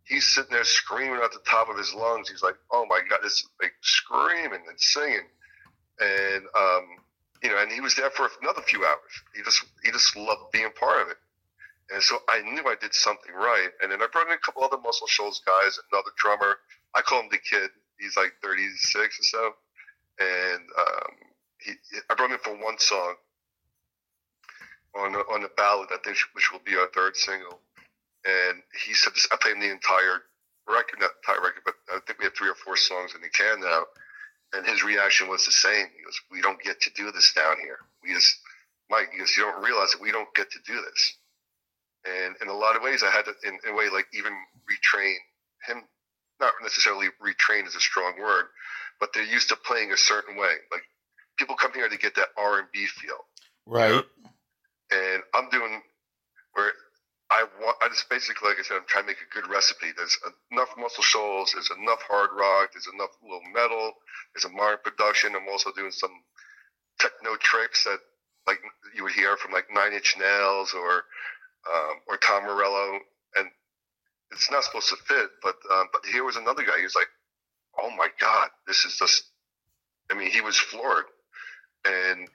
Speaker 2: he's sitting there screaming at the top of his lungs. He's like, "Oh my god!" This like screaming and singing, and um, you know, and he was there for another few hours. He just he just loved being part of it, and so I knew I did something right. And then I brought in a couple other Muscle Shoals guys, another drummer. I call him the kid. He's like 36 or so, and um, he I brought him in for one song on on the ballad, I think, which will be our third single and he said, "I played him the entire record, not entire record, but I think we have three or four songs in the can now." And his reaction was the same. He goes, "We don't get to do this down here. We just, Mike, he goes, you don't realize that we don't get to do this." And in a lot of ways, I had to, in, in a way, like even retrain him. Not necessarily retrain is a strong word, but they're used to playing a certain way. Like people come here to get that R and B feel,
Speaker 1: right? You know?
Speaker 2: And I'm doing where I want. I just basically, like I said, I'm trying to make a good recipe. There's enough Muscle Shoals. There's enough hard rock. There's enough little metal. There's a modern production. I'm also doing some techno tricks that, like you would hear from like Nine Inch Nails or um, or Tom Morello, and it's not supposed to fit. But um, but here was another guy. Was like, "Oh my God, this is just." I mean, he was floored, and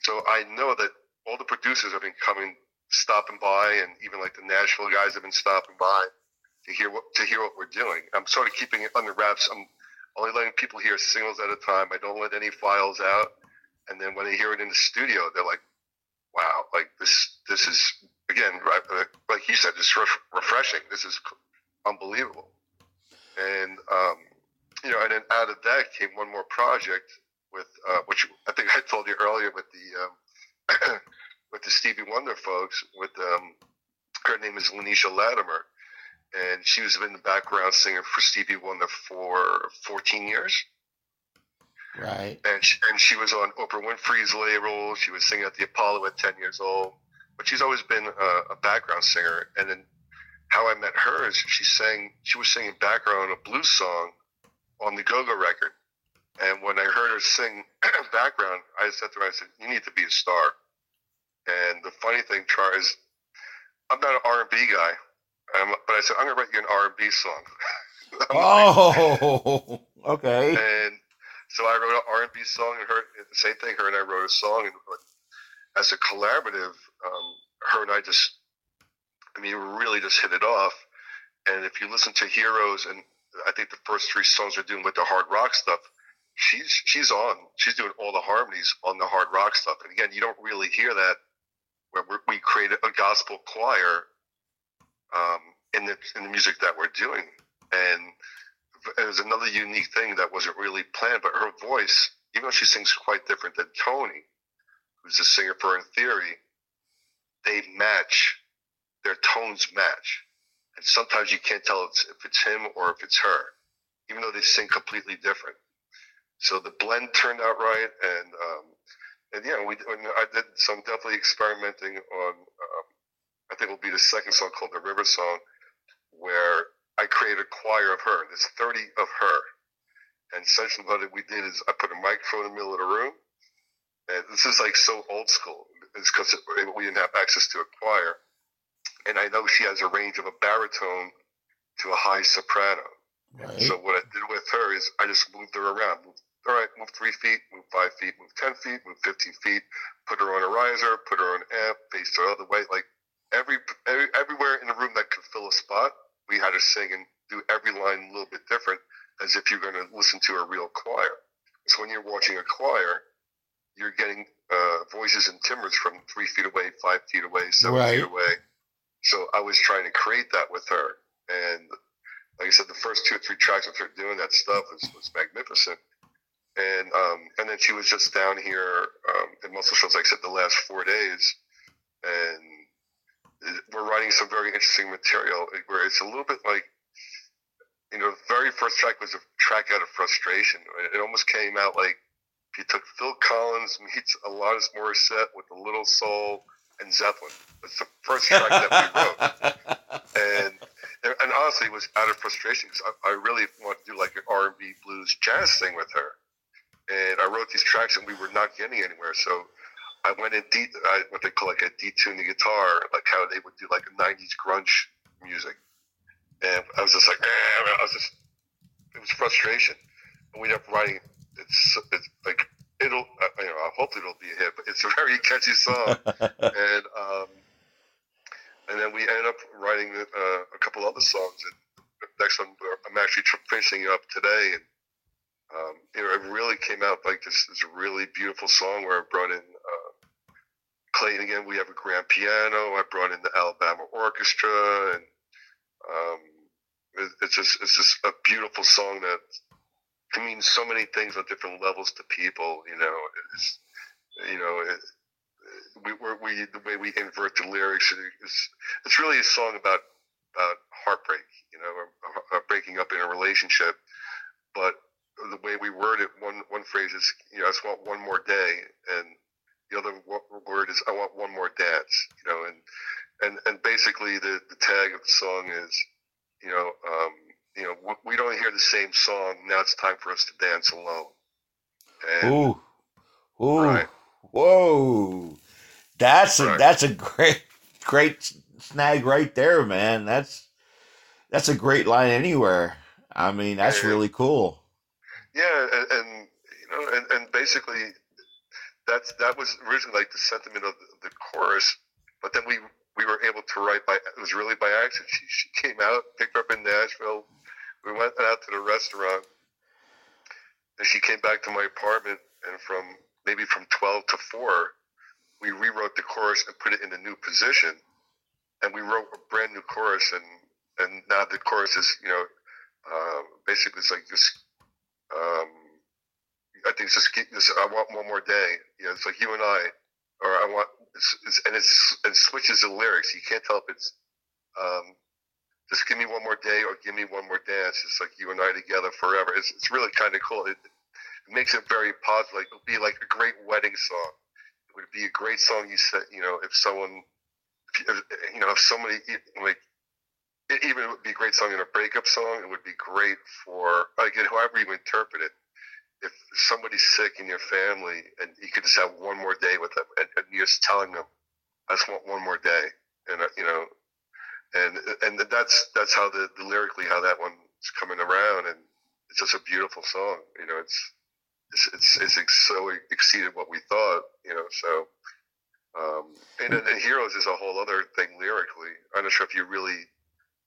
Speaker 2: so I know that all the producers have been coming stopping by, and even like the Nashville guys have been stopping by to hear what to hear what we're doing. I'm sort of keeping it under wraps. I'm only letting people hear singles at a time. I don't let any files out, and then when they hear it in the studio, they're like, "Wow, like this this is again uh, like you said, it's refreshing. This is unbelievable." And um, you know, and then out of that came one more project with uh, which I think [laughs] I told you earlier with the um, [clears throat] with the Stevie Wonder folks. With um, her name is Lanisha Latimer, and she was been the background singer for Stevie Wonder for 14 years.
Speaker 1: Right.
Speaker 2: And she, and she was on Oprah Winfrey's label. She was singing at the Apollo at 10 years old. But she's always been a, a background singer. And then how I met her is she sang, she was singing background on a blues song on the Go Go record. And when I heard her sing [clears throat] background, I said to her, I said, "You need to be a star." And the funny thing, Charles, I'm not an R&B guy, um, but I said I'm gonna write you an R&B song. [laughs]
Speaker 1: oh, [laughs] okay.
Speaker 2: And so I wrote an R&B song, and her the same thing. Her and I wrote a song, and as a collaborative, um, her and I just, I mean, really just hit it off. And if you listen to Heroes, and I think the first three songs are doing with the hard rock stuff, she's she's on. She's doing all the harmonies on the hard rock stuff. And again, you don't really hear that where we created a gospel choir um, in the in the music that we're doing, and it was another unique thing that wasn't really planned. But her voice, even though she sings quite different than Tony, who's the singer for In Theory, they match. Their tones match, and sometimes you can't tell if it's him or if it's her, even though they sing completely different. So the blend turned out right, and um, and yeah, we I did some definitely experimenting on. Um, I think it'll be the second song called the River Song, where I created a choir of her. There's 30 of her. And essentially what we did is I put a microphone in the middle of the room. And this is like so old school. It's because we didn't have access to a choir. And I know she has a range of a baritone to a high soprano.
Speaker 1: Right.
Speaker 2: So what I did with her is I just moved her around. Moved, all right, move three feet, move five feet, move ten feet, move fifteen feet. Put her on a riser, put her on amp, face her other way. Like every, every everywhere in the room that could fill a spot, we had her sing and do every line a little bit different, as if you're going to listen to a real choir. So when you're watching a choir, you're getting uh, voices and timbres from three feet away, five feet away, seven
Speaker 1: Right.
Speaker 2: feet away. So I was trying to create that with her, and like I said, the first two or three tracks of her doing that stuff was, was magnificent. And um, and then she was just down here um, in Muscle Shoals, like I said, the last four days, and we're writing some very interesting material where it's a little bit like, you know, the very first track was a track out of frustration. It almost came out like if you took Phil Collins meets Alanis Morissette with a little soul and Zeppelin. It's the first track that we wrote [laughs] and and honestly, it was out of frustration because I, I really wanted to do like an R and B blues jazz thing with her, and I wrote these tracks and we were not getting anywhere. So I went in deep, I, what they call like a detune the guitar, like how they would do like a '90s grunge music, and I was just like, eh, I was just, it was frustration. And we ended up writing. It's it's like it'll, you know, hopefully it'll be a hit, but it's a very [laughs] catchy song [laughs] and um, and then we ended up writing uh, a couple other songs. And the next one I'm actually tr- finishing up today, and um, it really came out like this, really beautiful song where I brought in uh, Clayton again. We have a grand piano. I brought in the Alabama Orchestra, and um, it, it's just it's just a beautiful song that can mean so many things on different levels to people. You know, it's you know. It, we, we the way we invert the lyrics is it's really a song about about heartbreak, you know, or breaking up in a relationship. But the way we word it, one one phrase is, you know, I just want one more day, and the other word is, I want one more dance, you know, and and and basically the the tag of the song is, you know, um, you know, we- we don't hear the same song. Now it's time for us to dance alone. And,
Speaker 1: Ooh, ooh,
Speaker 2: Right.
Speaker 1: whoa! That's a
Speaker 2: Right.
Speaker 1: that's a great great snag right there, man. That's that's a great line anywhere. I mean, that's really cool.
Speaker 2: Yeah, and, and know, and, and basically, that's that was originally like the sentiment of the, the chorus, but then we we were able to write by it was really by accident. She she came out, picked up in Nashville. We went out to the restaurant, and she came back to my apartment, and from maybe from twelve to four, we rewrote the chorus and put it in a new position, and we wrote a brand new chorus, and and now the chorus is you know. Uh, basically, it's like this um, I think just this. I want one more day. You know, it's like you and I, or I want, it's, it's, and it's it switches the lyrics. You can't tell if it's um, just give me one more day or give me one more dance. It's like you and I together forever. It's, it's really kind of cool. It, it makes it very positive. Like, it would be like a great wedding song. It would be a great song. You said, you know, if someone, if, you know, if somebody like it even would be a great song in a breakup song. It would be great for like whoever you interpret it. If somebody's sick in your family and you could just have one more day with them, and, and you're just telling them, "I just want one more day," and uh, you know, and and that's that's how the, the lyrically how that one's coming around, and it's just a beautiful song. You know, it's it's it's, it's ex- so exceeded what we thought. You know, so. Um, and then and Heroes is a whole other thing lyrically. I'm not sure if you really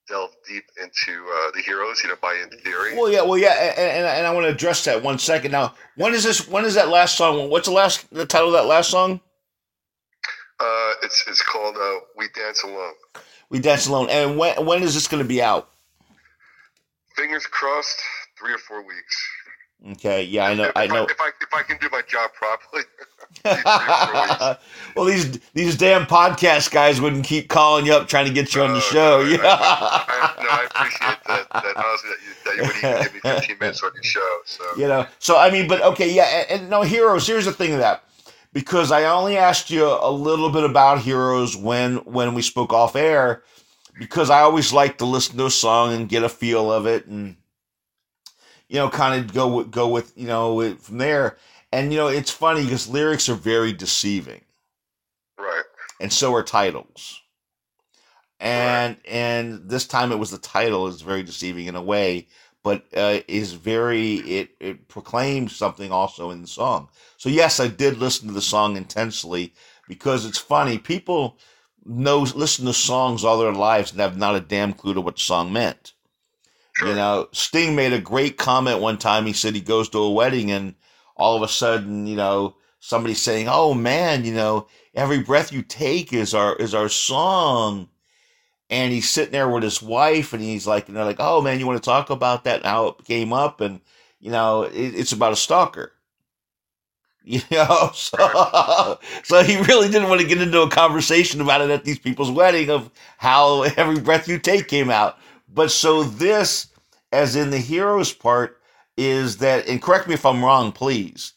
Speaker 2: delve deep into uh, the heroes, you know, by in theory.
Speaker 1: Well, yeah, well, yeah, and, and, and I want to address that one second. Now, when is this? When is that last song? What's the last the title of that last song?
Speaker 2: Uh, it's it's called uh, "We Dance Alone."
Speaker 1: We dance alone. And when when is this going to be out?
Speaker 2: Fingers crossed, three or four weeks.
Speaker 1: Okay, yeah, I know,
Speaker 2: If,
Speaker 1: I
Speaker 2: if
Speaker 1: know.
Speaker 2: if I if I can do my job properly, three or four weeks.
Speaker 1: well, these these damn podcast guys wouldn't keep calling you up trying to get you on the show.
Speaker 2: no,
Speaker 1: Yeah.
Speaker 2: I, I, [laughs] no, I appreciate that. That honestly, that you, that you would even give me 15 minutes on your show. So
Speaker 1: you know so i mean but okay yeah and, and no heroes here's the thing of that because i only asked you a little bit about heroes when when we spoke off air because I always like to listen to a song and get a feel of it, and you know, kind of go with, go with you know from there. And you know, it's funny because lyrics are very deceiving,
Speaker 2: Right.
Speaker 1: and so are titles. And and this time it was the title is very deceiving in a way, but uh, is very it it proclaims something also in the song. So yes, I did listen to the song intensely because it's funny. People know listen to songs all their lives and have not a damn clue to what the song meant.
Speaker 2: Sure.
Speaker 1: You know, Sting made a great comment one time. He said he goes to a wedding and all of a sudden, you know, somebody's saying, "Oh man, you know, every breath you take is our is our song." And he's sitting there with his wife, and he's like, you know, like, "Oh man, you want to talk about that? And how it came up?" And you know, it, it's about a stalker. [laughs] You know, so, [laughs] so he really didn't want to get into a conversation about it at these people's wedding of how every breath you take came out. But so this, as in the hero's part, is that, and correct me if I'm wrong, please,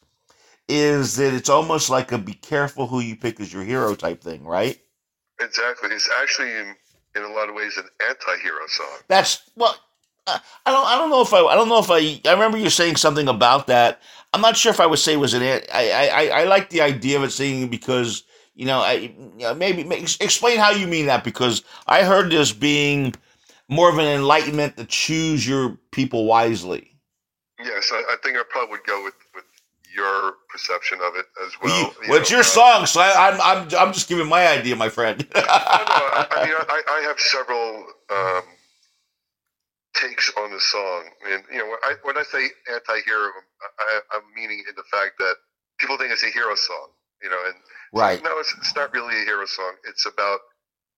Speaker 1: is that it's almost like a be careful who you pick as your hero type thing, right?
Speaker 2: Exactly. It's actually in, in a lot of ways an anti-hero song.
Speaker 1: That's well, I I don't, I don't know if I, I don't know if I, I remember you saying something about that. I'm not sure if I would say it was an, I, I, I, like the idea of it saying because you know, I you maybe explain how you mean that because I heard this being more of an enlightenment to choose your people wisely.
Speaker 2: Yes, I, I think I probably would go with, with your perception of it as well.
Speaker 1: You- well, it's
Speaker 2: know,
Speaker 1: your
Speaker 2: uh,
Speaker 1: song, so I, I'm, I'm, I'm just giving my idea, my friend. [laughs]
Speaker 2: I, I, I mean, I, I have several um, takes on the song, and you know, when I, when I say anti-hero, I, I'm meaning in the fact that people think it's a hero song, you know, and
Speaker 1: right.
Speaker 2: no, it's, it's not really a hero song. It's about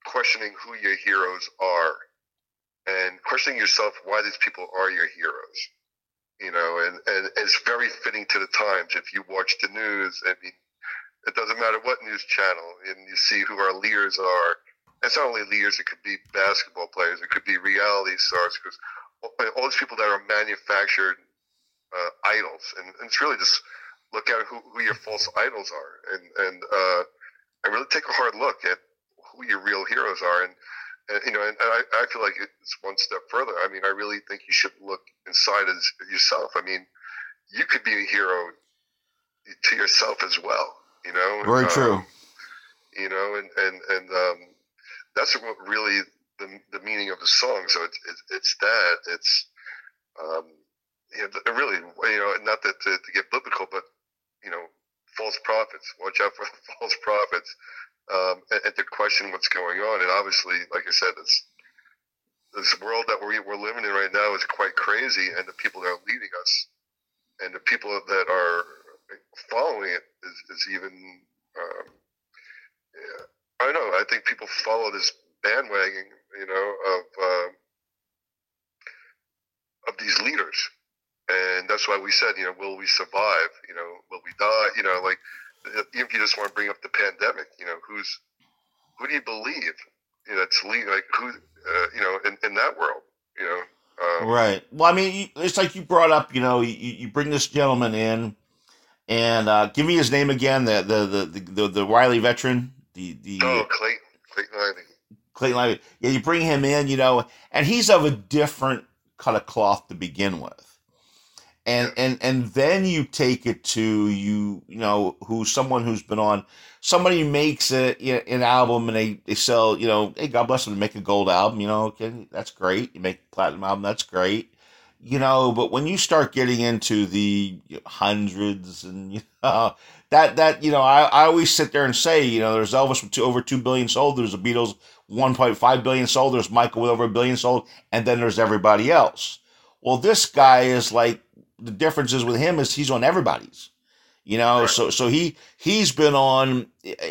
Speaker 2: questioning who your heroes are and questioning yourself why these people are your heroes. You know, and, and it's very fitting to the times. If you watch the news, I mean, it doesn't matter what news channel, and you see who our leaders are. It's not only leaders; it could be basketball players, it could be reality stars, because all, all these people that are manufactured uh, idols, and, and it's really just look at who, who your false idols are, and and uh, and really take a hard look at who your real heroes are, and, and you know, and, I, I feel like it's one step further. I mean, I really think you should look inside as yourself. I mean, you could be a hero to yourself as well. You know,
Speaker 1: Very
Speaker 2: Um,
Speaker 1: true.
Speaker 2: you know, and and and um, that's what really the the meaning of the song. So it's it's, it's that it's um, you know, really you know not that to, to get biblical, but you know, false prophets. Watch out for the [laughs] false prophets, um, and, and to question what's going on. And obviously, like I said, it's this world that we're we're living in right now is quite crazy, and the people that are leading us, and the people that are following it is, is even. Um, yeah, I don't know. I think people follow this bandwagon, you know, of uh, of these leaders, and that's why we said, you know, will we survive? You know, will we die? You know, like if you just want to bring up the pandemic, you know, who's who do you believe? You know, like who, uh, you know, in, in that world, you know. Um,
Speaker 1: Right. Well, I mean, it's like you brought up. You know, you, you bring this gentleman in, and uh, give me his name again. The the the the, the, the Riley veteran. The the
Speaker 2: Oh, Clayton, Clayton Ivey.
Speaker 1: Clayton Riley. Yeah, you bring him in. You know, and he's of a different cut of cloth to begin with, and and and then you take it to you. You know, who's someone who's been on. Somebody makes a, you know, an album and they, they sell, you know, hey, God bless them to make a gold album, you know, okay, that's great. You make a platinum album, that's great. You know, but when you start getting into the hundreds and, [laughs] you know, that, that, you know, I, I always sit there and say, you know, there's Elvis with two, over 2 billion sold, there's the Beatles 1.5 billion sold, there's Michael with over a billion sold, and then there's everybody else. Well, this guy is like, the difference is with him is he's on everybody's. You know,
Speaker 2: Right.
Speaker 1: so so he he's been on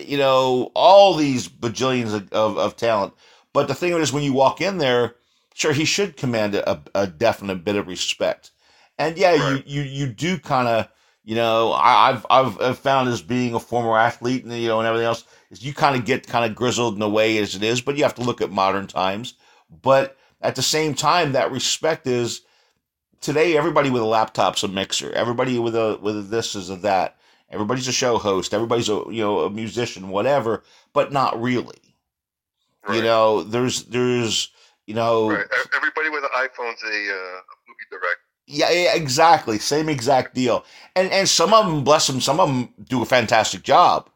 Speaker 1: you know all these bajillions of, of, of talent. But the thing is, when you walk in there, sure he should command a, a definite bit of respect. And yeah,
Speaker 2: Right.
Speaker 1: you you you do kind of you know I, I've I've I've found as being a former athlete and you know and everything else is you kind of get kind of grizzled in a way as it is, but you have to look at modern times. But at the same time, that respect is today everybody with a laptop's a mixer. Everybody with a with a this is a that. Everybody's a show host. Everybody's a you know a musician, whatever, but not really. You know, there's there's you know
Speaker 2: right. Everybody with an iPhone's a, uh, a movie director.
Speaker 1: Yeah, yeah, exactly. Same exact deal. And and some of them, bless them, some of them do a fantastic job.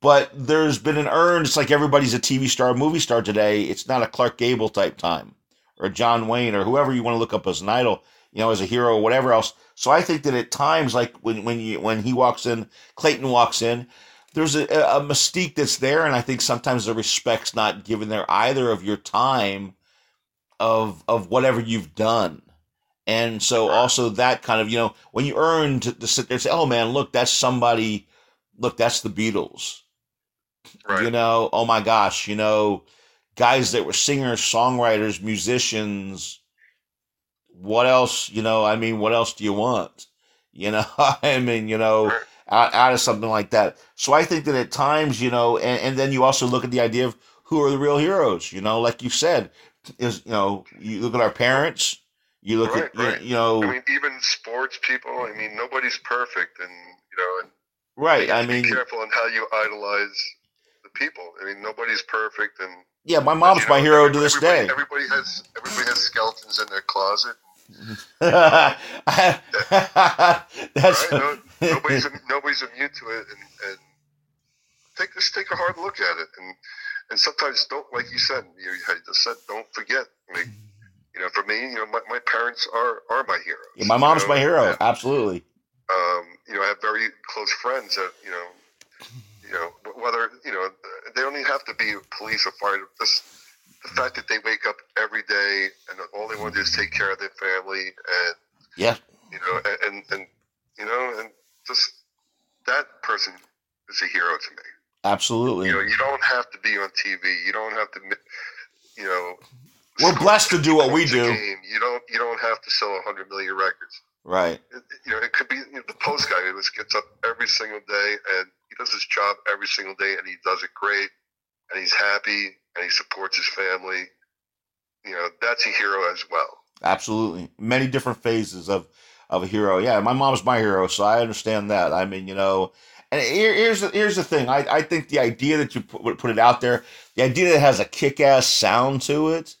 Speaker 1: But there's been an earned. It's like everybody's a TV star, movie star today. It's not a Clark Gable type time, or John Wayne, or whoever you want to look up as an idol, you know, as a hero, or whatever else. So I think that at times, like when when you when he walks in, Clayton walks in, there's a, a mystique that's there, and I think sometimes the respect's not given there either of your time, of of whatever you've done. And so also that kind of, you know, when you earn to, to sit there and say, oh man, look, that's somebody, look, that's the Beatles.
Speaker 2: Right.
Speaker 1: You know, oh my gosh, you know, guys that were singers, songwriters, musicians. What else, you know, I mean, what else do you want? [laughs] You know, I mean, you know, out, out of something like that. So I think that at times, you know, and, and then you also look at the idea of who are the real heroes, you know, like you said, is, you know, you look at our parents, you look
Speaker 2: Right,
Speaker 1: at, you-
Speaker 2: right.
Speaker 1: you know,
Speaker 2: I mean, even sports people. I mean, nobody's perfect, and you know, and
Speaker 1: right.
Speaker 2: you
Speaker 1: I mean,
Speaker 2: be careful on how you idolize the people. I mean, nobody's perfect, and
Speaker 1: yeah, my mom's
Speaker 2: you
Speaker 1: my
Speaker 2: know,
Speaker 1: hero to this day.
Speaker 2: Everybody has everybody has skeletons in their closet. [laughs]
Speaker 1: That's
Speaker 2: Right? No, nobody's nobody's immune to it, and, and take just take a hard look at it, and and sometimes don't like you said you, just said don't forget. Mean, you know, for me, you know, my, my parents are are my heroes.
Speaker 1: Yeah, my mom's
Speaker 2: you know,
Speaker 1: my hero.
Speaker 2: and,
Speaker 1: Absolutely.
Speaker 2: um, you know, I have very close friends that you know, you know, whether you know, they don't even have to be police or fire. Just the fact that they wake up every day and all they want to do is take care of their family and
Speaker 1: Yeah.
Speaker 2: you know, and, and, and you know, and just that person is a hero to me.
Speaker 1: Absolutely.
Speaker 2: You know, you don't have to be on TV. You don't have to, you know.
Speaker 1: We're blessed to do what we
Speaker 2: 50 points a
Speaker 1: do.
Speaker 2: game. You don't. You don't have to sell hundred million records.
Speaker 1: Right.
Speaker 2: It, you know, it could be you know, the post guy who just gets up every single day and he does his job every single day and he does it great and he's happy and he supports his family. You know, that's a hero as well.
Speaker 1: Absolutely. Many different phases of of a hero. Yeah, my mom's my hero, so I understand that. I mean, you know, and here, here's the, here's the thing. I, I think the idea that you put, put it out there, the idea that it has a kick ass sound to it.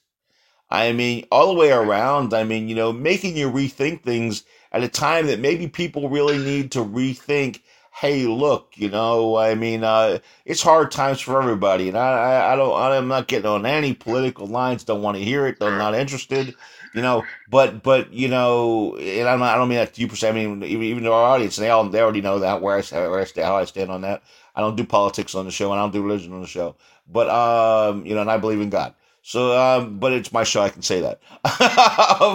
Speaker 1: I mean, all the way around. I mean, you know, making you rethink things at a time that maybe people really need to rethink. Hey, look, you know, I mean, uh, it's hard times for everybody, and I, I, I don't, I'm not getting on any political lines. Don't want to hear it. I'm not interested you know but but you know and I'm not, i don't mean that to you per se i mean even, even to our audience they all they already know that where i where i stand how i stand on that i don't do politics on the show and i don't do religion on the show but um you know and i believe in god so um but it's my show i can say that [laughs]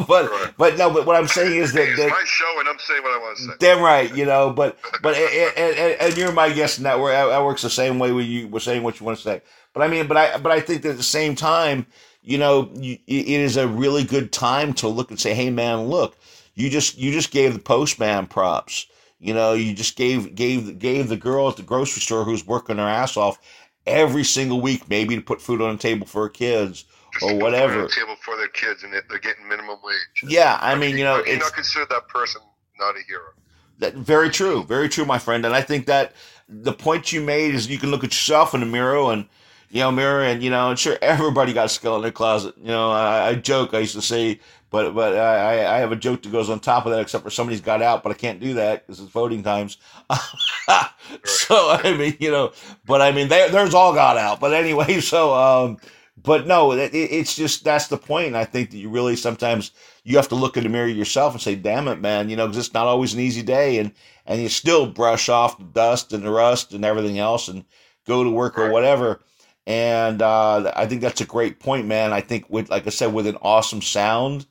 Speaker 1: but
Speaker 2: Right.
Speaker 1: but no but what i'm saying is that,
Speaker 2: It's
Speaker 1: that
Speaker 2: my show and I'm saying what I want to say.
Speaker 1: Damn right, you know, but [laughs] but and, and, and you're my guest, and that that works the same way when you were saying what you want to say. But I mean, but I but I think that at the same time, you know, you, it is a really good time to look and say, hey man, look, you just you just gave the postman props. You know, you just gave gave gave the girl at the grocery store who's working her ass off every single week, maybe to put food on the table for her kids or whatever.
Speaker 2: food on the table for their kids and they- they're getting minimum wage.
Speaker 1: Yeah, I mean, you know,
Speaker 2: you
Speaker 1: it's
Speaker 2: not consider that person not a hero.
Speaker 1: That very true, very true, my friend. And I think that the point you made is you can look at yourself in the mirror and you know mirror, and you know, I'm sure [laughs] everybody got a skull in their closet. You know, I, I joke. I used to say, but but I I have a joke that goes on top of that, except for somebody's got out, but I can't do that because it's voting times. [laughs] so I mean, you know, but I mean, they, there's all got out. But anyway, [laughs] so um, but no, it, it- it's just that's the point. I think that you really sometimes you have to look in the mirror yourself and say, "Damn it, man!" You know, because it's not always an easy day, and and you still brush off the dust and the rust and everything else, and go to work or whatever. And uh, I think that's a great point, man. I think with, like I said, with an awesome sound,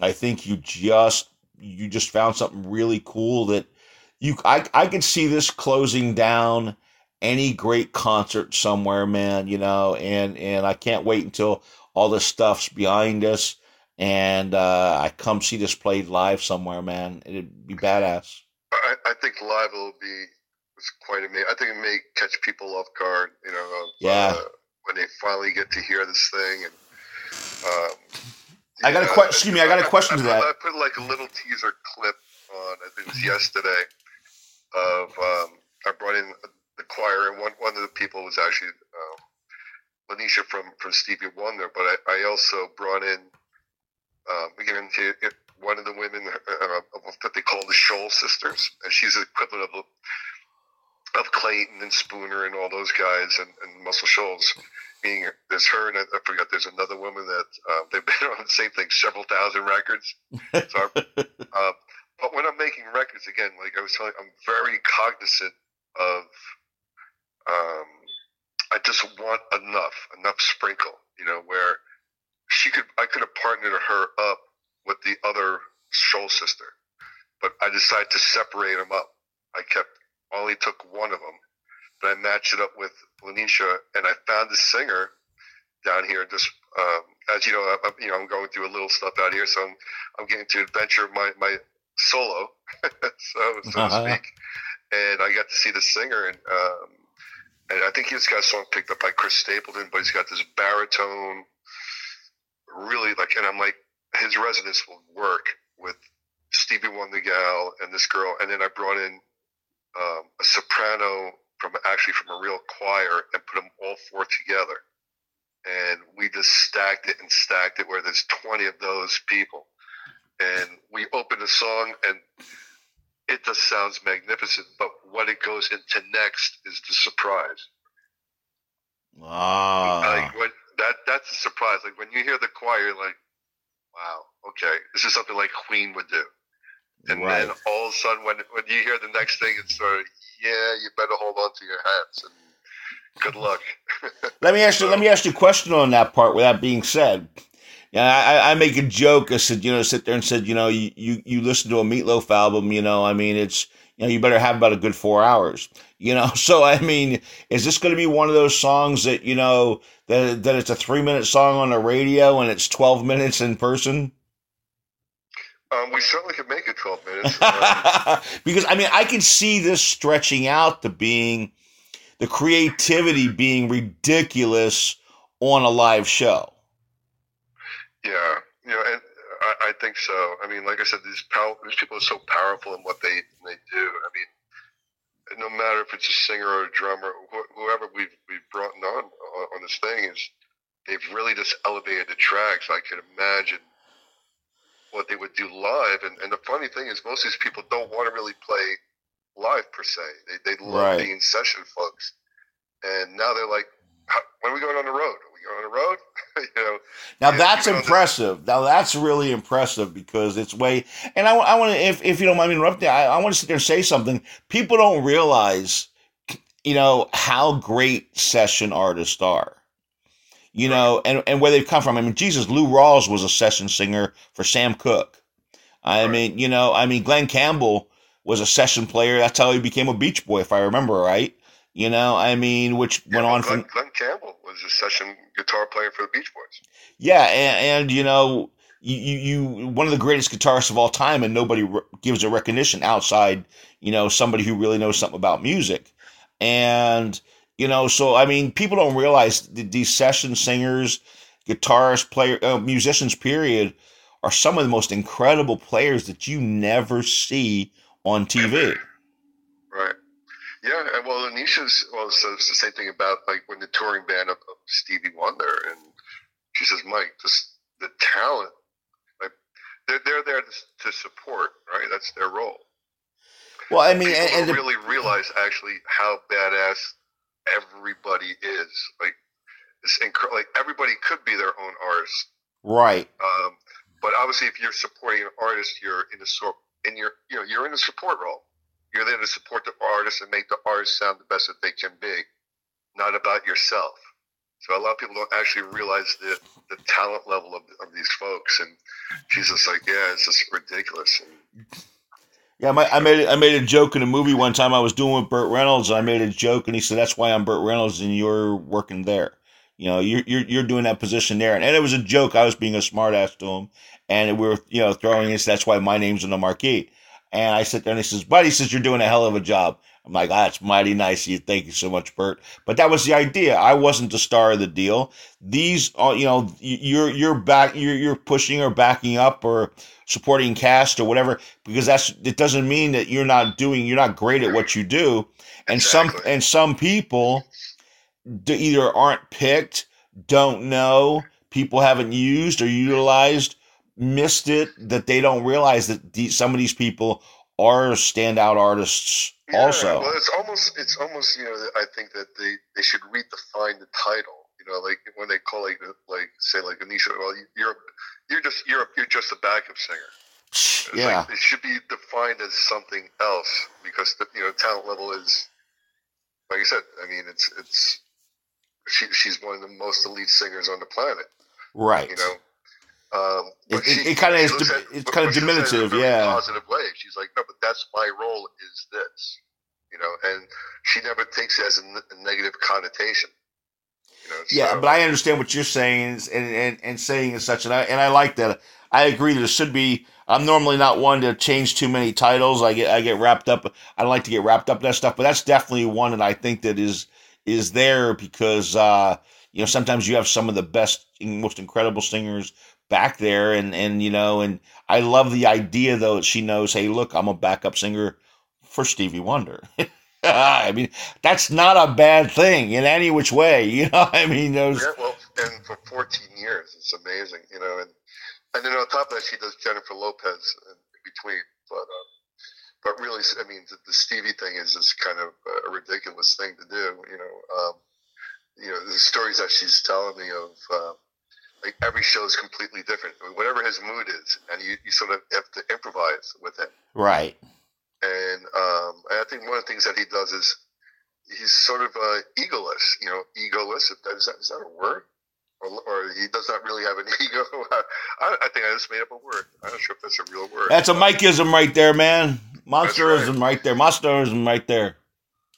Speaker 1: I think you just you just found something really cool that you I I could see this closing down any great concert somewhere, man. You know, and and I can't wait until all this stuff's behind us and uh, I come see this played live somewhere, man. It'd be badass.
Speaker 2: I, I think live will be was quite amazing. I think it may catch people off guard. You know,
Speaker 1: Yeah.
Speaker 2: uh, when they finally get to hear this thing. And um,
Speaker 1: I got a
Speaker 2: yeah,
Speaker 1: que- excuse me, I got a question
Speaker 2: I,
Speaker 1: to
Speaker 2: I,
Speaker 1: that.
Speaker 2: I put like a little teaser clip on. I think it was yesterday. Of um, I brought in the choir, and one one of the people was actually um, Lanisha from from Stevie Wonder, but I, I also brought in um, again to one of the women uh, of what they call the Shoal sisters, and she's the equivalent of of Clayton and Spooner and all those guys and, and Muscle Shoals. Being there's her and I, I forget there's another woman that uh, they've been [laughs] on the same thing, several thousand records. So, [laughs] uh, but when I'm making records again, like I was telling, I'm very cognizant of. Um, I just want enough, enough sprinkle, you know, where she could, I could have partnered her up with the other Shoal sister, but I decided to separate them up. I kept only took one of them, but I matched it up with Lanisha, and I found a singer down here. Just um, as you know, I, you know, I'm going through a little stuff out here, so I'm, I'm getting to adventure my my solo, [laughs] so so uh-huh. to speak. And I got to see the singer, and um, and I think he's got a song picked up by Chris Stapleton, but he's got this baritone, really like, and I'm like, his resonance will work with Stevie Wonder gal and this girl, and then I brought in um, a soprano from actually from a real choir and put them all four together. And we just stacked it and stacked it where there's 20 of those people. And we opened a song and it just sounds magnificent. But what it goes into next is the surprise.
Speaker 1: Ah.
Speaker 2: Like when, that, that's a surprise. Like when you hear the choir, like, wow, okay, this is something like Queen would do. And right. then all of a sudden, when when you hear the next thing, it's sort of, yeah, you better hold on to your hats and good luck. [laughs]
Speaker 1: let me ask you. So, let me ask you a question on that part. With that being said, yeah, I, I make a joke. I said, you know, sit there and said, you know, you, you you listen to a Meatloaf album. You know, I mean, it's you know, you better have about a good four hours. [laughs] You know, so I mean, is this going to be one of those songs that you know that that it's a three minute song on the radio and it's twelve minutes in person?
Speaker 2: Um, we certainly could make it 12 minutes. [laughs]
Speaker 1: because, I mean, I can see this stretching out to being the creativity being ridiculous on a live show.
Speaker 2: Yeah, you know, and I, I think so. I mean, like I said, these, pow- these people are so powerful in what they they do. I mean, no matter if it's a singer or a drummer, wh- whoever we've we've brought on on this thing is they've really just elevated the tracks. I can imagine what they would do live. And, and the funny thing is, most of these people don't want to really play live per se. They, they love right. being session folks. And now they're like, when are we going on the road? Are we going on the road? [laughs] you know.
Speaker 1: Now that's impressive. Now that's really impressive because it's way. And I, I want to, if, if you don't mind me interrupting, I, I want to sit there and say something. People don't realize, you know, how great session artists are you know, and, and where they've come from. I mean, Jesus, Lou Rawls was a session singer for Sam Cooke. I mean, you know, I mean, Glen Campbell was a session player. That's how he became a Beach Boy, if I remember right. You know, I mean, which yeah, went on
Speaker 2: Glen,
Speaker 1: from
Speaker 2: Glen Campbell was a session guitar player for the Beach Boys.
Speaker 1: Yeah, and, and you know, you, you one of the greatest guitarists of all time, and nobody re- gives a recognition outside, you know, somebody who really knows something about music. And you know, so I mean, people don't realize these session singers, guitarists, player, uh, musicians, period, are some of the most incredible players that you never see on TV.
Speaker 2: Right. Yeah, and well, Lanisha's well, so it's the same thing about like when the touring band of, of Stevie Wonder, and she says, Mike, just the talent, like they're they're there to, to support, right? That's their role.
Speaker 1: Well, I mean, and, and
Speaker 2: the, really realize actually how badass everybody is. Like it's incredible. Like everybody could be their own artist,
Speaker 1: right?
Speaker 2: Um, but obviously, if you're supporting an artist, you're in a sort in your you know you're in a support role. You're there to support the artist and make the artist sound the best that they can be, not about yourself. So a lot of people don't actually realize the, the talent level of, of these folks. And she's just like, yeah, it's just ridiculous. And,
Speaker 1: yeah, my, I made I made a joke in a movie one time I was doing with Burt Reynolds. I made a joke, and he said, "That's why I'm Burt Reynolds, and you're working there. You know, you're you're, you're doing that position there." And, and it was a joke. I was being a smartass to him, and we were you know throwing it. That's why my name's on the marquee. And I sit there, and he says, "Buddy," says, "You're doing a hell of a job." I'm like, ah, that's mighty nice of you. Thank you so much, Burt. But that was the idea. I wasn't the star of the deal. These, uh, you know, you're you're back, you're you're pushing or backing up or supporting cast or whatever because that's it doesn't mean that you're not doing you're not great at what you do. And exactly. some and some people either aren't picked don't know, people haven't used or utilized, missed it, that they don't realize that the, some of these people are standout artists
Speaker 2: Yeah,
Speaker 1: also.
Speaker 2: well, it's almost it's almost you know I think that they they should redefine the title. You know, like when they call like like say like Lanisha, well you're you're just you're you're just a backup singer. It's
Speaker 1: yeah.
Speaker 2: like, it should be defined as something else because the you know talent level is like I said. I mean, it's it's she, she's one of the most elite singers on the planet.
Speaker 1: Right.
Speaker 2: You know. Um,
Speaker 1: It- it- it kinda is
Speaker 2: at-
Speaker 1: it's kinda
Speaker 2: but she looks at it in a
Speaker 1: diminutive, yeah.
Speaker 2: Positive way. She's like, no, but that's my role is this. You know, and she never takes it as a, n- a negative connotation. You know,
Speaker 1: Yeah,
Speaker 2: so-
Speaker 1: but I understand what you're saying and, and, and saying as such, and I and I like that. I agree there should be. I'm normally not one to change too many titles. I get I get wrapped up. I don't like to get wrapped up in that stuff, but that's definitely one that I think that is is there because uh, you know sometimes you have some of the best, most incredible singers back there, and and you know, and I love the idea though that she knows, hey, look, I'm a backup singer for Stevie Wonder. [laughs] I mean, that's not a bad thing in any which way. [laughs] You know, I mean, those.
Speaker 2: Yeah, well, and for 14 years, it's amazing, you know. And and then on top of that, she does Jennifer Lopez in between. But um, but really, I mean, the, the Stevie thing is just kind of a ridiculous thing to do, you know. Um, you know, the stories that she's telling me of, uh, like every show is completely different. I mean, whatever his mood is, and you, you sort of have to improvise with it.
Speaker 1: Right.
Speaker 2: And um, and I think one of the things that he does is he's sort of uh, egoless. You know, egoless. If that, is, that, is that a word? Or, or he does not really have an [laughs] ego. I, I think I just made up a word. I'm not sure if that's a real word.
Speaker 1: That's a Mikeism right there, man. Monsterism right there. Monsterism right there.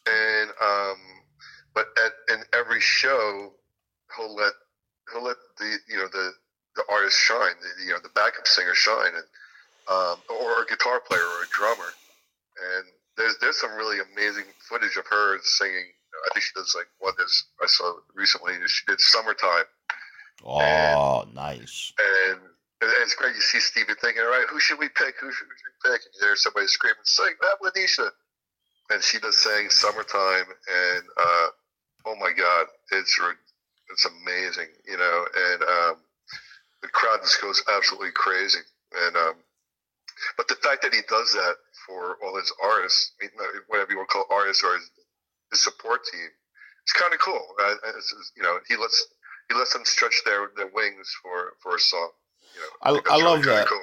Speaker 2: and um, but at in every show, he'll let he'll let the you know the the artist shine, the, you know the backup singer shine, and um, or a guitar player or a drummer. And there's there's some really amazing footage of her singing. I think she does like what is I saw recently. She did "Summertime,"
Speaker 1: Oh, nice.
Speaker 2: and and it's great. You see Stephen thinking, all right, who should we pick? Who should we pick? And there's somebody screaming, sing that Lanisha. And she does saying summertime. And, uh, oh my God, it's, it's amazing, you know, and, um, the crowd just goes absolutely crazy. And, um, but the fact that he does that for all his artists, I mean, whatever you want to call artists or his, his support team, it's kind of cool. Uh, it's, you know, he lets, he lets them stretch their, their wings for, for a song. You know,
Speaker 1: I-
Speaker 2: think
Speaker 1: I love
Speaker 2: really
Speaker 1: that.
Speaker 2: Cool.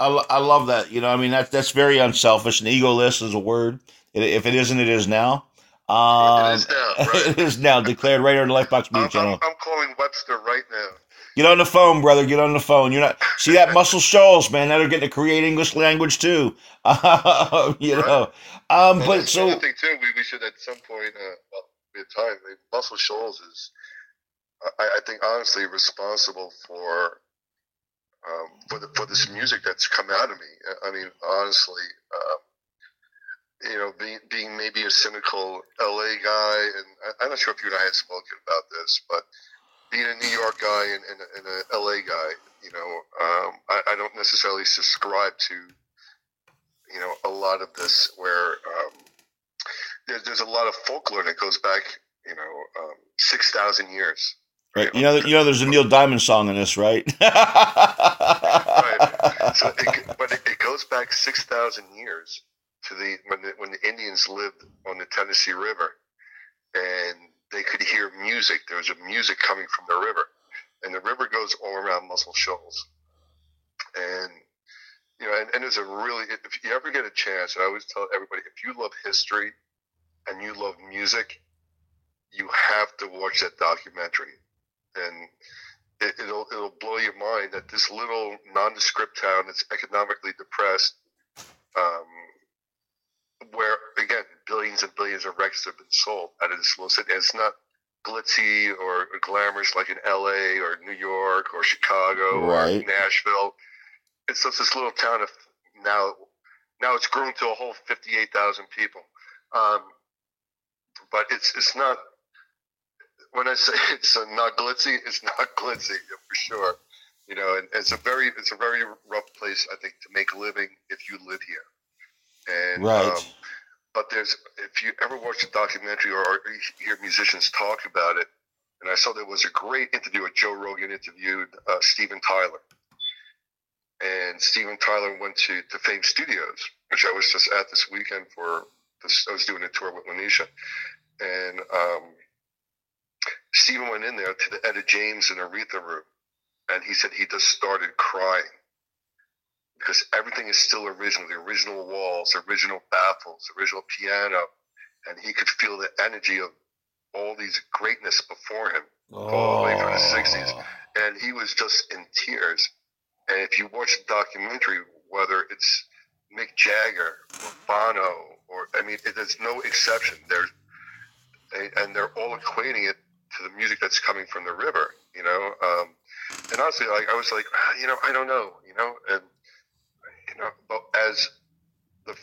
Speaker 1: I, I love that. You know, I mean, that, that's very unselfish. And egoless is a word. If it isn't, it is now. Um,
Speaker 2: it is now, [laughs] right?
Speaker 1: it is now declared right on the Lifebox
Speaker 2: I'm,
Speaker 1: Channel.
Speaker 2: I'm, I'm calling Webster right now.
Speaker 1: Get on the phone, brother. Get on the phone. You're not see that Muscle Shoals, man. Now they're getting to create English language too. [laughs] you know, um,
Speaker 2: Well,
Speaker 1: but so
Speaker 2: thing too. We, we should at some point, uh, well, we have time. I mean, Muscle Shoals is, I, I think, honestly responsible for um, for the for this music that's come out of me. I mean, honestly, um, you know, being being maybe a cynical LA guy, and I, I'm not sure if you and I had spoken about this, but being a New York guy and, and, and an LA guy, you know, um, I, I don't necessarily subscribe to, you know, a lot of this where um, there's, there's a lot of folklore that goes back, you know, um, 6,000 years.
Speaker 1: right, you know, you know, there's a Neil Diamond song in this, right? [laughs]
Speaker 2: Right. So it, but it, it goes back 6,000 years to the when, the when the Indians lived on the Tennessee River and they could hear music. There was a music coming from the river. And the river goes all around Muscle Shoals. And, you know, and, and there's a really, if you ever get a chance, I always tell everybody, if you love history and you love music, you have to watch that documentary. And it, it'll it'll blow your mind that this little nondescript town that's economically depressed, um, where again billions and billions of records have been sold out of this little city. And it's not glitzy or, or glamorous like in L.A. or New York or Chicago
Speaker 1: Right.
Speaker 2: or Nashville. It's just this little town of now. Now it's grown to a whole fifty-eight thousand people, um, but it's it's not when I say [laughs] it's not glitzy, it's not [laughs] glitzy for sure. You know, and it's a very it's a very rough place I think to make a living if you live here. And
Speaker 1: right.
Speaker 2: um, but there's if you ever watch a documentary or, or hear musicians talk about it, and I saw there was a great interview with Joe Rogan interviewed uh, Steven Tyler, and Steven Tyler went to to Fame Studios, which I was just at this weekend for. This, I was doing a tour with Lanisha, and um, Steven went in there to the Etta James and Aretha room, and he said he just started crying because everything is still original. The original walls, the original baffles, original piano, and he could feel the energy of all these greatness before him, oh. all the way from the '60s, and he was just in tears. And if you watch the documentary, whether it's Mick Jagger or Bono, or I mean, it, there's no exception. There's and they're all equating it to the music that's coming from the river, you know. Um, and honestly, like I was like, ah, you know, I don't know, you know, and know, but as the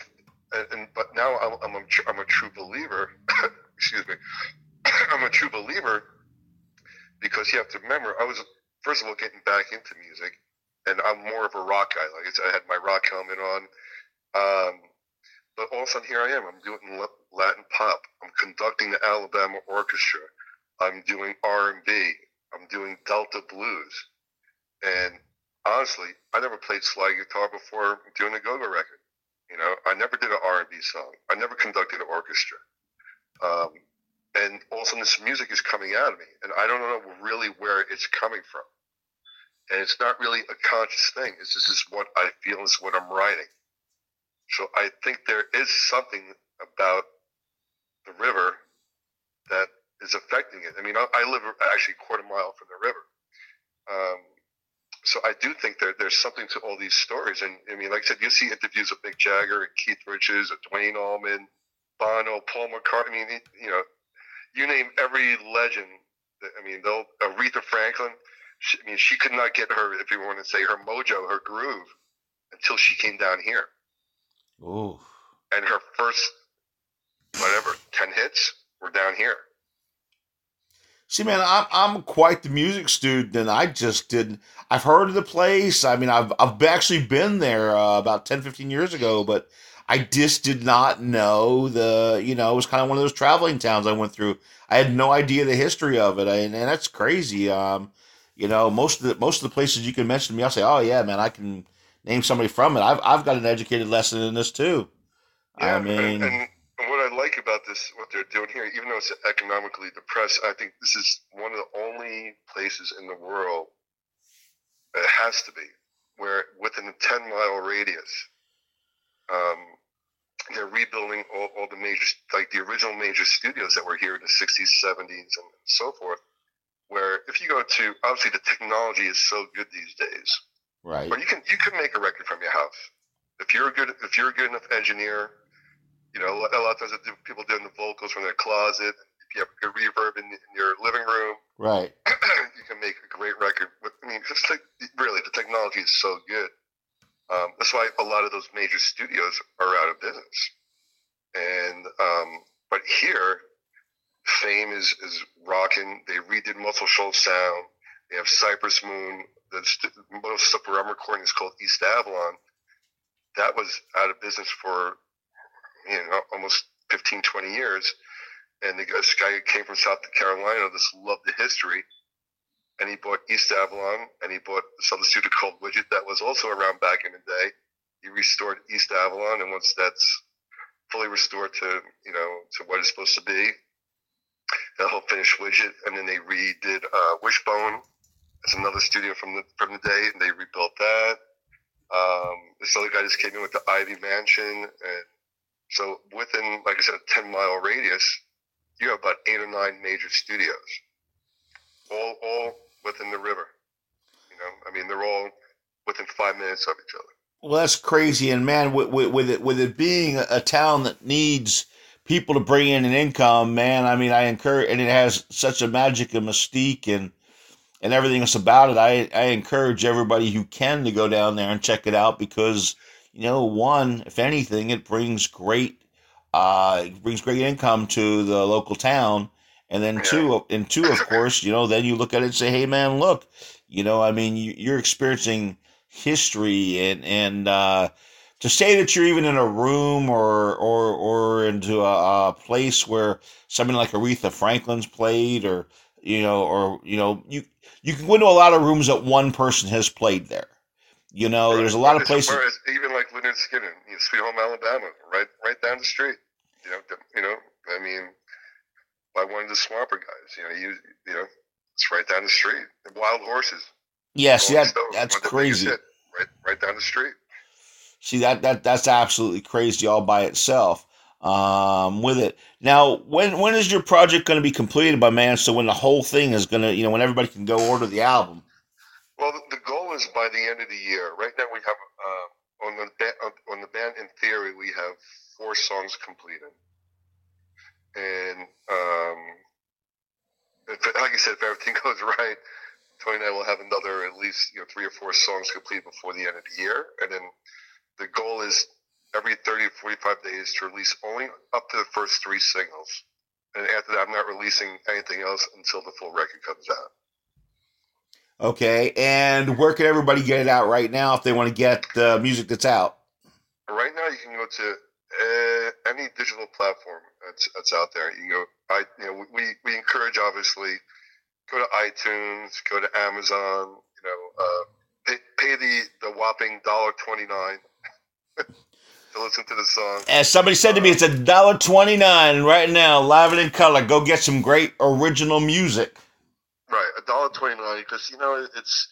Speaker 2: and, and but now I'm I'm a, I'm a true believer. [coughs] excuse me, [coughs] I'm a true believer because you have to remember I was first of all getting back into music, and I'm more of a rock guy. Like I had my rock helmet on. Um, but all of a sudden, here I am. I'm doing Latin pop. I'm conducting the Alabama Orchestra. I'm doing R&B. I'm doing Delta blues. And honestly, I never played slide guitar before doing a go-go record. You know, I never did an R&B song. I never conducted an orchestra. Um, and all of a sudden, this music is coming out of me, and I don't know really where it's coming from. And it's not really a conscious thing. It's just, this is what I feel. It's what I'm writing. So I think there is something about the river that is affecting it. I mean, I, I live actually a quarter mile from the river. Um, so I do think that there's something to all these stories. And I mean, like I said, you see interviews of Mick Jagger and Keith Richards, and Duane Allman, Bono, Paul McCartney. I mean, you know, you name every legend. That, I mean, they'll Aretha Franklin. She, I mean, she could not get her, if you want to say, her mojo, her groove, until she came down here.
Speaker 1: Ooh.
Speaker 2: And her first, whatever, ten hits were down here.
Speaker 1: See, man, I'm I'm quite the music student, and I just didn't. I've heard of the place. I mean, I've I've actually been there uh, about 10, 15 years ago, but I just did not know the. You know, it was kind of one of those traveling towns I went through. I had no idea the history of it, and, and that's crazy. Um, you know, most of the most of the places you can mention to me, I'll say, "Oh yeah, man, I can name somebody from it." I've I've got an educated lesson in this too.
Speaker 2: Yeah, I mean. And, and- what I like about this, what they're doing here, even though it's economically depressed, I think this is one of the only places in the world, it has to be, where within a 10 mile radius, um, they're rebuilding all, all the major, like the original major studios that were here in the 60s, 70s, and so forth. Where if you go to, obviously the technology is so good these days,
Speaker 1: right?
Speaker 2: But you can you can make a record from your house if you're a good if you're a good enough engineer you know, a lot of times people doing the vocals from their closet. If you have good reverb in, in your living room, [clears throat]
Speaker 1: right,
Speaker 2: you can make a great record. But, I mean, just like really, the technology is so good. Um, that's why a lot of those major studios are out of business. And um, but here, Fame is is rocking. They redid Muscle Shoals Sound. They have Cypress Moon. The most stuff I'm recording is called East Avalon. That was out of business for you know, almost 15, 20 years. And the, this guy came from South Carolina, this loved the history. And he bought East Avalon and he bought other studio called Widget that was also around back in the day. He restored East Avalon. And once that's fully restored to, you know, to what it's supposed to be, they'll finish Widget. And then they redid uh, Wishbone. That's another studio from the, from the day. And they rebuilt that. Um, this other guy just came in with the Ivy Mansion and so within, like I said, a 10 mile radius, you have about eight or nine major studios, all, all within the river. You know, I mean, they're all within five minutes of each other.
Speaker 1: Well, that's crazy. And man, with, with, with it, with it being a town that needs people to bring in an income, man, I mean, I encourage, and it has such a magic and mystique and, and everything else about it. I, I encourage everybody who can to go down there and check it out because you know, one, if anything, it brings great, uh, it brings great income to the local town. And then two, and two, of course, you know, then you look at it and say, hey, man, look, you know, I mean, you, are experiencing history and, and, uh, to say that you're even in a room or, or, or into a, a place where somebody like Aretha Franklin's played or, you know, or you know, you you can go into a lot of rooms that one person has played there. You know, right. there's a lot of places.
Speaker 2: Whereas even like Lynyrd Skynyrd, you know, Sweet Home Alabama, right, right down the street. You know, you know, I mean, by one of the Swamper guys. You know, you you know, it's right down the street. And Wild Horses.
Speaker 1: Yes, yeah, that, that's crazy.
Speaker 2: Hit, right, right down the street.
Speaker 1: See that that that's absolutely crazy all by itself. Um, with it now, when when is your project going to be completed by man? So when the whole thing is going to, you know, when everybody can go order the album.
Speaker 2: Well, the, goal is by the end of the year. Right now, we have uh, on the on the band in theory, we have four songs completed, and um, if, like I said, if everything [laughs] goes right, Tony and I will have another at least you know three or four songs complete before the end of the year, and then the goal is every 30 to 45 days to release only up to the first three singles. And after that, I'm not releasing anything else until the full record comes out.
Speaker 1: Okay, and where can everybody get it out right now if they want to get the music that's out?
Speaker 2: Right now, you can go to uh, any digital platform that's, that's out there. You can go. I you know we we encourage obviously go to iTunes, go to Amazon. You know, uh, pay, pay the the whopping dollar twenty nine [laughs] to listen to the song.
Speaker 1: As somebody said to me, it's a dollar twenty nine right now, live and in color. Go get some great original music.
Speaker 2: Right, a dollar twenty nine because you know it's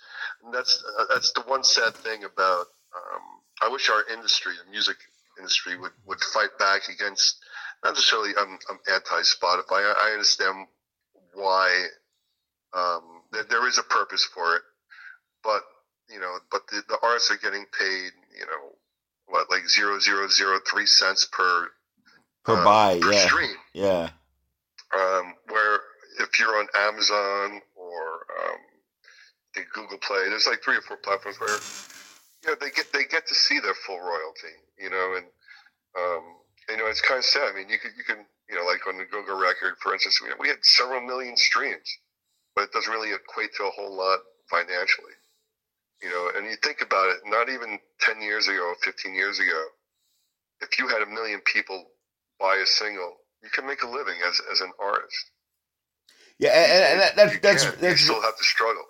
Speaker 2: that's uh, that's the one sad thing about. Um, I wish our industry, the music industry, would would fight back against. Not necessarily, I'm, I'm anti Spotify. I, I understand why um, there, there is a purpose for it, but you know, but the, the artists are getting paid, you know, what like zero zero zero three cents per
Speaker 1: per uh, buy, per yeah,
Speaker 2: stream,
Speaker 1: yeah.
Speaker 2: Um, where if you're on Amazon or um, the Google Play, there's like three or four platforms where you know they get they get to see their full royalty, you know, and um, you know it's kind of sad. I mean, you can you can you know like on the Google record, for instance, we, we had several million streams, but it doesn't really equate to a whole lot financially. You know, and you think about it, not even 10 years ago, 15 years ago, if you had a million people buy a single, you can make a living as, as an artist.
Speaker 1: Yeah, and, and that, that, that's,
Speaker 2: that's you still have to struggle.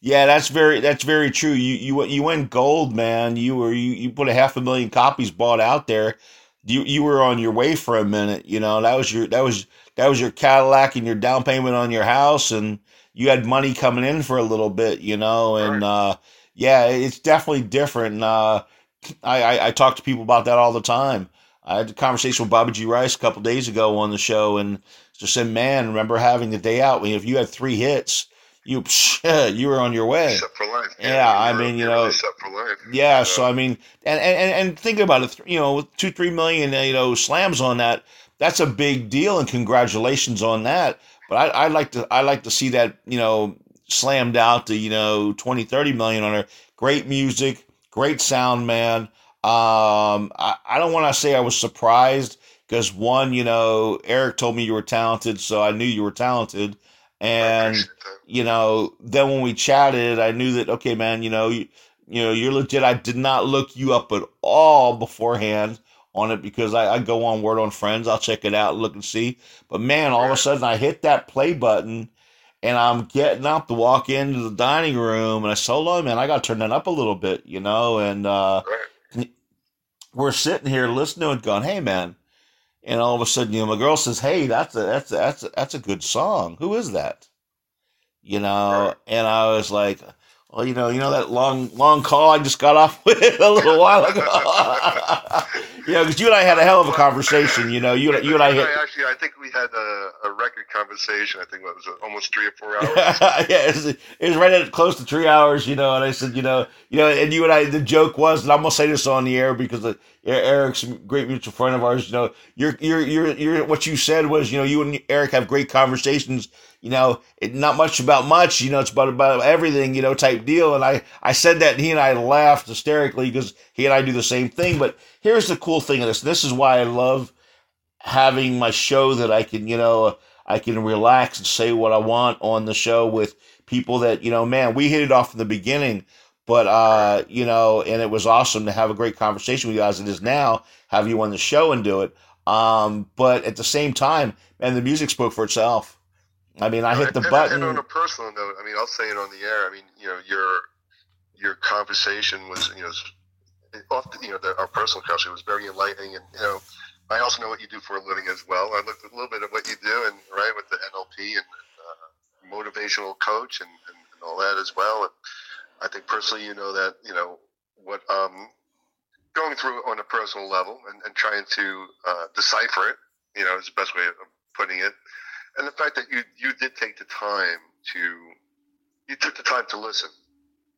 Speaker 1: Yeah, that's very that's very true. You you you went gold, man. You were you, you put a half a million copies bought out there. You you were on your way for a minute. You know that was your that was that was your Cadillac and your down payment on your house, and you had money coming in for a little bit. You know, and right. uh, yeah, it's definitely different. And, uh, I, I, I talk to people about that all the time. I had a conversation with Bobby G. Rice a couple days ago on the show, and just said, "Man, remember having the day out? If you had three hits, you [laughs] you were on your way.
Speaker 2: Set for life.
Speaker 1: Yeah, yeah I mean, you know,
Speaker 2: set for life.
Speaker 1: Yeah, so I mean, and and and think about it. You know, with two three million, you know, slams on that. That's a big deal, and congratulations on that. But I, I like to I like to see that you know slammed out to, you know, 20, 30 million on her. Great music, great sound, man. Um, I, I don't want to say I was surprised because one, you know, Eric told me you were talented, so I knew you were talented. And, you know, then when we chatted, I knew that, okay, man, you know, you, you know, you're legit. I did not look you up at all beforehand on it because I, I go on Word on Friends. I'll check it out, look and see. But man, all of a sudden I hit that play button and I'm getting up to walk into the dining room, and I said, "Hold man, I got to turn that up a little bit," you know. And uh, we're sitting here listening it, going, "Hey, man!" And all of a sudden, you know, my girl says, "Hey, that's a that's a, that's a, that's a good song. Who is that?" You know, right. and I was like, well, you know, you know that long, long call I just got off [laughs] with a little while ago. [laughs] you know, because you and I had a hell of a conversation. You know, you you and I
Speaker 2: hit, actually, I think we had a, conversation. I think it was almost three or four [laughs] hours.
Speaker 1: yeah, it was, it was, right at close to three hours. You know, and I said, you know, you know, and you and I, the joke was, and I'm gonna say this on the air because the, uh, Eric's a great mutual friend of ours. You know, you're you're you're you're what you said was, you know, you and Eric have great conversations you know, it, not much about much, you know, it's about, about everything, you know, type deal. And I, I said that and he and I laughed hysterically because he and I do the same thing. But here's the cool thing of this. This is why I love having my show that I can, you know, I can relax and say what I want on the show with people that, you know, man, we hit it off in the beginning, but, uh, you know, and it was awesome to have a great conversation with you guys. It is now have you on the show and do it. Um, but at the same time, and the music spoke for itself I mean, I hit the
Speaker 2: and,
Speaker 1: button.
Speaker 2: And on a personal note, I mean, I'll say it on the air. I mean, you know, your your conversation was, you know, often, you know, the, our personal conversation was very enlightening, and you know, I also know what you do for a living as well. I looked at a little bit of what you do, and right with the NLP and uh, motivational coach and, and, and all that as well. And I think personally, you know that you know what um going through on a personal level and, and trying to uh, decipher it. You know, is the best way of putting it. And the fact that you you did take the time to you took the time to listen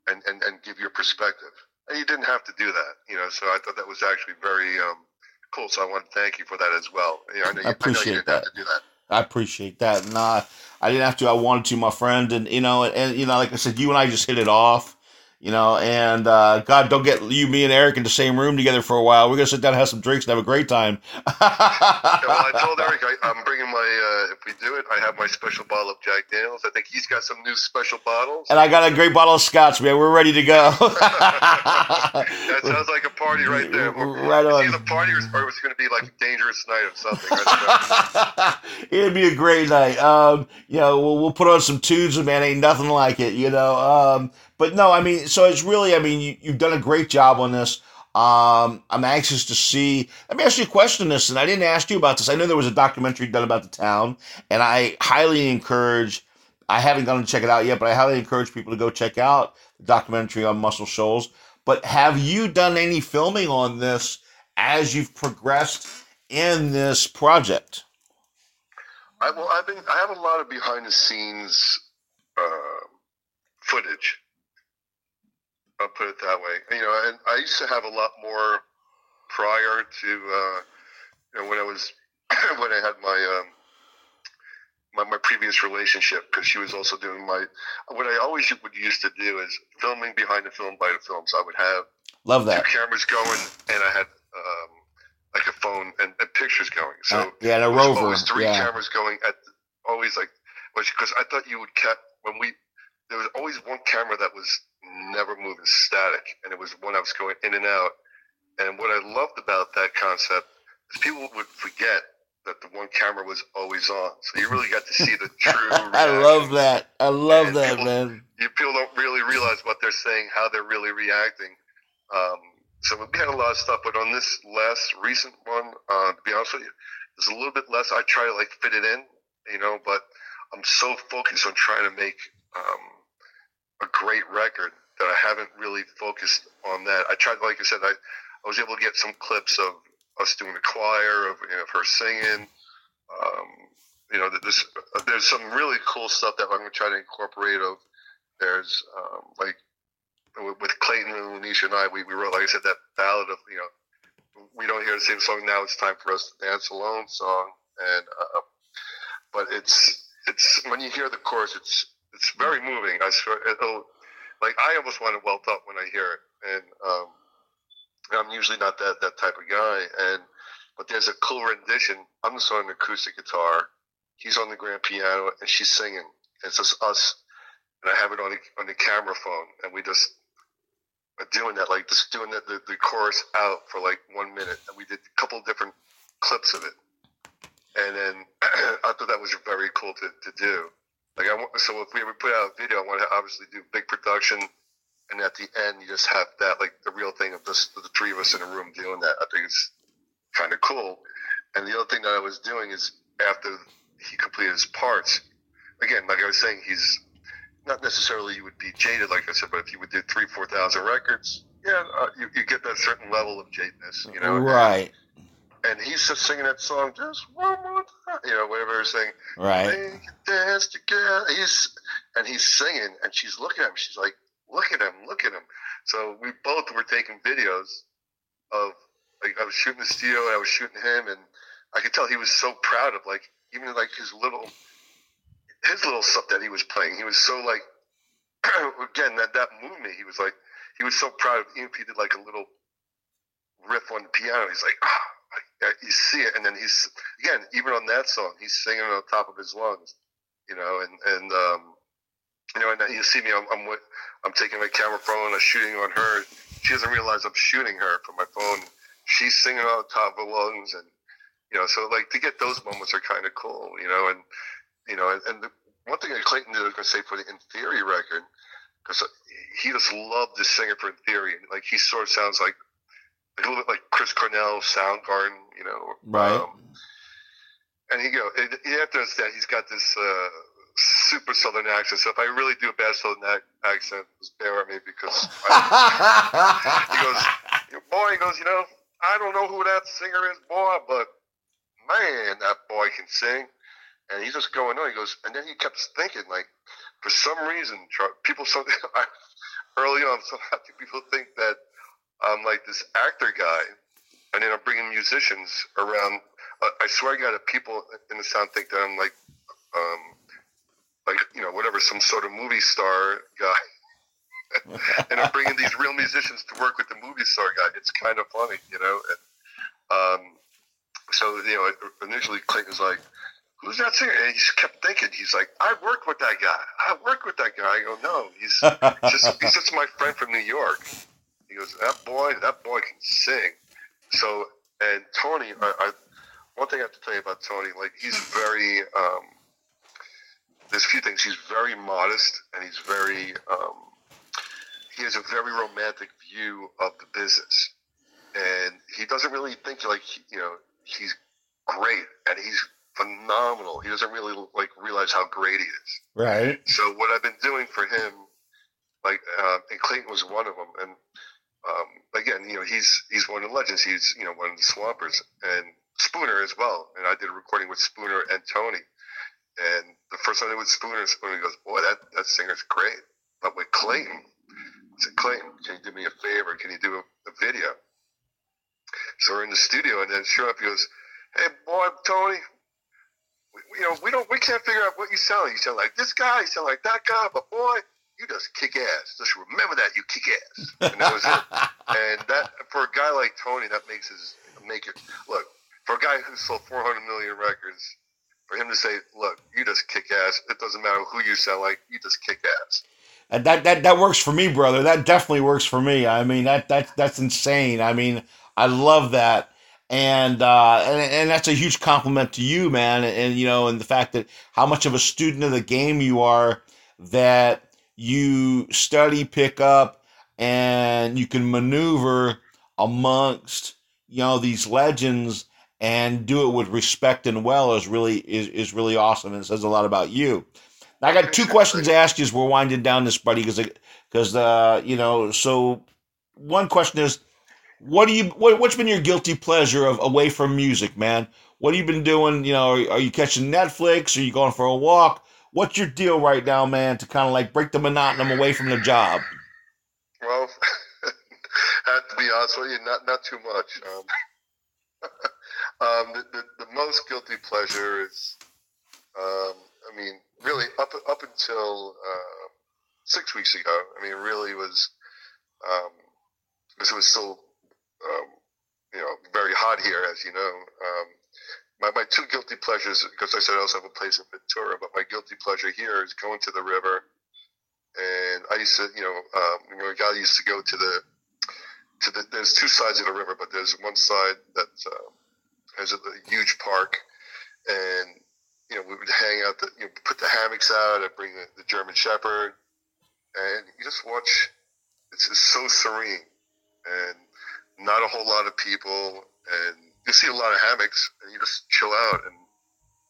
Speaker 2: and, and, and give your perspective. And you didn't have to do that, you know. So I thought that was actually very um, cool. So I want to thank you for that as well. You know, I, know you,
Speaker 1: I appreciate
Speaker 2: I know
Speaker 1: that.
Speaker 2: To do that.
Speaker 1: I appreciate that. And uh, I didn't have to. I wanted to, my friend. And you know, and, and you know, like I said, you and I just hit it off. You know, and uh, God, don't get you, me, and Eric in the same room together for a while. We're gonna sit down and have some drinks and have a great time.
Speaker 2: Yeah, well, I told [laughs] Eric I, I'm bringing my. Uh, if we do it, I have my special bottle of Jack Daniels. I think he's got some new special bottles.
Speaker 1: and I got a great bottle of scotch, man. We're ready to go. [laughs]
Speaker 2: That [laughs] sounds like a party right there.
Speaker 1: Right on.
Speaker 2: Either party or, or it's going to be like a dangerous night or something.
Speaker 1: It'd be a great night. Um, you know, we'll, we'll put on some tunes, and man, ain't nothing like it. You know, um, but no, I mean, so it's really, I mean, you, you've done a great job on this. Um, I'm anxious to see. Let me ask you a question. This, and I didn't ask you about this. I know there was a documentary done about the town, and I highly encourage. I haven't gone to check it out yet, but I highly encourage people to go check out the documentary on Muscle Shoals. But have you done any filming on this as you've progressed in this project?
Speaker 2: I, well, I've been. I have a lot of behind the scenes uh, footage. I'll put it that way. You know, and I used to have a lot more prior to uh, you know when I was [clears throat] when I had my um, my, my previous relationship because she was also doing my what I always would used to do is filming behind the film by the film. So I would have
Speaker 1: Love that two
Speaker 2: cameras going and I had um, like a phone and, and pictures going. So
Speaker 1: Uh, yeah, and a rover.
Speaker 2: Always three
Speaker 1: Yeah.
Speaker 2: cameras going at always like, because I thought you would kept when we there was always one camera that was never moving, static, and it was one I was going in and out. And what I loved about that concept is people would forget that the one camera was always on, so you really got to see the [laughs] true.
Speaker 1: I love that. I love
Speaker 2: And
Speaker 1: that,
Speaker 2: people-
Speaker 1: man.
Speaker 2: You people don't really realize what they're saying, how they're really reacting. Um, so we had a lot of stuff, but on this last recent one, uh, to be honest with you, it's a little bit less. I try to like fit it in, you know, but I'm so focused on trying to make um, a great record that I haven't really focused on that. I tried, like I said, I, I was able to get some clips of us doing the choir, of, you know, of her singing. Um, you know, there's there's some really cool stuff that I'm going to try to incorporate. Of there's um, like with- with Clayton and Lanisha and I, we, we wrote, like I said, that ballad of you know, we don't hear the same song now. It's time for us to dance alone song, and uh, but it's it's when you hear the chorus, it's it's very moving. I swear, it'll like I almost want to welt up when I hear it, and um, I'm usually not that that type of guy, and but there's a cool rendition. I'm just on the acoustic guitar, he's on the grand piano, and she's singing. It's just us, and I have it on the on the camera phone, and we just are doing that, like just doing the, the, the chorus out for like one minute, and we did a couple different clips of it, and then [clears throat] I thought that was very cool to, to do. Like I want, so if we ever put out a video, I want to obviously do big production, and at the end you just have that like the real thing of just the three of us in a room doing that. I think it's kind of cool. And the other thing that I was doing is after he completed his parts, again, like I was saying, he's not necessarily you would be jaded, like I said, but if you would do three, four thousand records, yeah, uh, you, you get that certain level of jadedness, you know.
Speaker 1: right,
Speaker 2: And he's just singing that song, just one more time, you know, whatever he's saying.
Speaker 1: right.
Speaker 2: Dance together. He's and he's singing, and she's looking at him. She's like, "Look at him, look at him." So we both were taking videos of like I was shooting the studio, and I was shooting him, and I could tell he was so proud of like even like his little his little stuff that he was playing. He was so like [clears throat] again that that moved me. He was like he was so proud of even if he did like a little riff on the piano. He's like, ah, like, you see it, and then he's again even on that song, he's singing on top of his lungs, you know, and and um, you know, and you see me, I'm I'm, with, I'm taking my camera phone, I'm shooting on her. She doesn't realize I'm shooting her from my phone. She's singing on top of her lungs, and you know, so like to get those moments are kind of cool, you know, and you know, and, and the, one thing that Clayton did, I was going to say for the In Theory record, because he just loved the singer for In Theory. Like he sort of sounds like a little bit like Chris Cornell, Soundgarden, you know.
Speaker 1: Right. Um,
Speaker 2: and he go, you have to understand, he's got this uh, super southern accent. So if I really do a bad southern accent, just bear with me because I, [laughs] he goes, boy, he goes, you know, I don't know who that singer is, boy, but man, that boy can sing. And he's just going on. He goes, and then he kept thinking, like, for some reason, people, so [laughs] early on, so [laughs] people think that I'm like this actor guy, and then I'm bringing musicians around. I swear to God, that people in the sound think that I'm like, um, like you know, whatever, some sort of movie star guy. [laughs] and I'm bringing these real musicians to work with the movie star guy. It's kind of funny, you know. And, um, so you know, initially Clayton was like, "Who's that singer?" And he just kept thinking. He's like, "I worked with that guy. I worked with that guy." I go, "No, he's just he's just my friend from New York." He goes, "That boy, that boy can sing." So, and Tony, I, I one thing I have to tell you about Tony, like he's very. Um, there's a few things. He's very modest, and he's very. Um, he has a very romantic view of the business, and he doesn't really think like you know he's great and he's phenomenal. He doesn't really like realize how great he is.
Speaker 1: Right.
Speaker 2: So what I've been doing for him, like, uh, and Clayton was one of them, and um, again, you know, he's he's one of the legends. He's you know one of the Swampers and Spooner as well. And I did a recording with Spooner and Tony. And the first time I did with Spooner, Spooner goes, "Boy, that that singer's great." But with Clayton, I said, "Clayton, can you do me a favor? Can you do a, a video?" So we're in the studio, and then sure enough, he goes, "Hey, boy, Tony, you know we don't we can't figure out what you sound. You sound like this guy, you sound like that guy, but boy, you just kick ass. Just remember that you kick ass." And that was it. [laughs] and that for a guy like Tony, that makes his make it look for a guy who sold 400 million records. For him to say, "Look, you just kick ass. It doesn't matter who you sound like. You just kick ass."
Speaker 1: And that, that that works for me, brother. That definitely works for me. I mean, that that that's insane. I mean, I love that. And, uh, and and that's a huge compliment to you, man. And, and you know, and the fact that how much of a student of the game you are, that you study, pick up, and you can maneuver amongst you know these legends and do it with respect and well is really is, is really awesome and says a lot about you. Now, I got two questions to ask you as we're winding down this, buddy, because because uh, you know. So one question is, what do you what, what's been your guilty pleasure of away from music, man? What have you been doing? You know, are, are you catching Netflix? Are you going for a walk? What's your deal right now, man, to kind of like break the monotony away from the job?
Speaker 2: Well, [laughs] I have to be honest with you, not not too much. Um, [laughs] um, the, the, the, most guilty pleasure is, um, I mean, really up up until uh, six weeks ago. I mean, really was um, because it was still um, you know, very hot here, as you know. Um, my, my two guilty pleasures, because I said I also have a place in Ventura, but my guilty pleasure here is going to the river. And I used to, you know, um, you know, a guy used to go to the, to the, there's two sides of the river, but there's one side that uh, has a, a huge park. And, you know, we would hang out, the, you know, put the hammocks out, I'd bring the, the German Shepherd, and you just watch, it's just so serene. And not a whole lot of people, and you see a lot of hammocks, and you just chill out and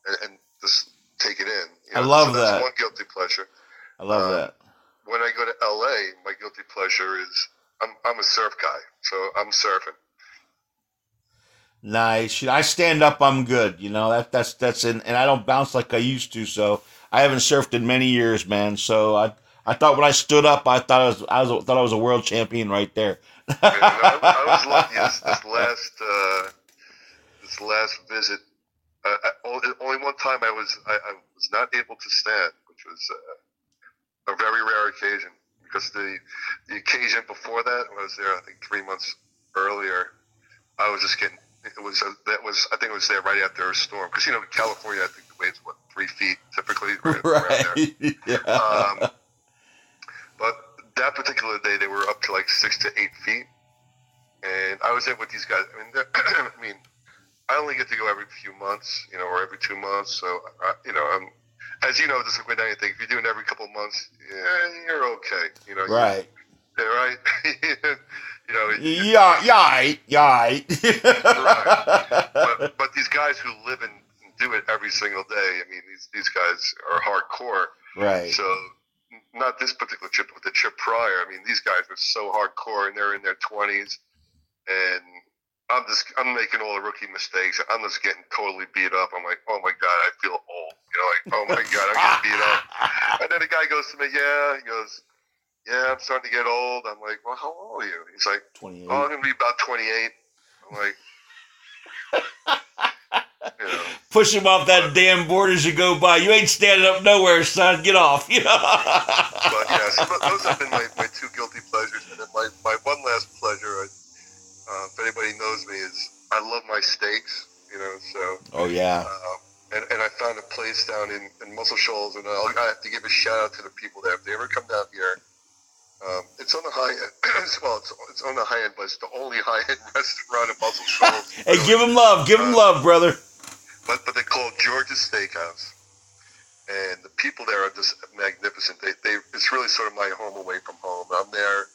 Speaker 2: and, and just take it in.
Speaker 1: You know, I love
Speaker 2: so
Speaker 1: that.
Speaker 2: one guilty pleasure.
Speaker 1: I love um, that.
Speaker 2: When I go to LA, my guilty pleasure is I'm I'm a surf guy, so I'm surfing.
Speaker 1: Nice. I stand up. I'm good. You know that that's that's in, and I don't bounce like I used to. So I haven't surfed in many years, man. So I I thought when I stood up, I thought I was I was thought I was a world champion right there.
Speaker 2: I, I, was lucky this, this [laughs] last uh, last visit. Uh, I, only one time I was I, I, was not able to stand, which was uh, a very rare occasion. Because the the occasion before that, I was there I think three months earlier. I was just getting it was a, that was I think it was there right after a storm because you know in California I think the waves what three feet typically [laughs] right,
Speaker 1: right. [laughs] yeah. Um,
Speaker 2: but that particular day, they were up to like six to eight feet, and I was there with these guys. I mean, [clears throat] I mean, I only get to go every few months, you know, or every two months. So, I, you know, I'm as you know, this is with anything. If you do it every couple of months, yeah, you're okay. You know,
Speaker 1: Right. [laughs]
Speaker 2: Yeah, right. [laughs] you know,
Speaker 1: Yeah, yeah, yeah. [laughs]
Speaker 2: but, but these guys who live and do it every single day, I mean, these these guys are hardcore.
Speaker 1: right.
Speaker 2: So, not this particular trip, but the trip prior. I mean, these guys are so hardcore, and they're in their twenties, and I'm just I'm making all the rookie mistakes. I'm just getting totally beat up. I'm like, oh my god, I feel old. You know, like, oh my god, I'm getting beat up. [laughs] And then the guy goes to me, yeah, he goes, yeah, I'm starting to get old. I'm like, well, how old are you? He's like,
Speaker 1: 28.
Speaker 2: oh, I'm gonna be about 28. I'm like, [laughs] you know.
Speaker 1: Push him off that damn board as you go by. You ain't standing up nowhere, son. Get off. You know?
Speaker 2: But yeah, so [laughs] those have been my, my two guilty pleasures. And then my, my one last pleasure, uh, if anybody knows me, is I love my steaks, you know, so.
Speaker 1: oh, yeah.
Speaker 2: Uh, and, and I found a place down in, in Muscle Shoals, and I'll, I have to give a shout out to the people there. If they ever come down here, um, it's on the high end. [clears throat] well, it's, it's on the high end, but it's the only [laughs] high end restaurant in Muscle [laughs] Shoals.
Speaker 1: Hey, give them love. Give him love, brother.
Speaker 2: but but they call it George's Steakhouse, and the people there are just magnificent. They they it's really sort of my home away from home. I'm there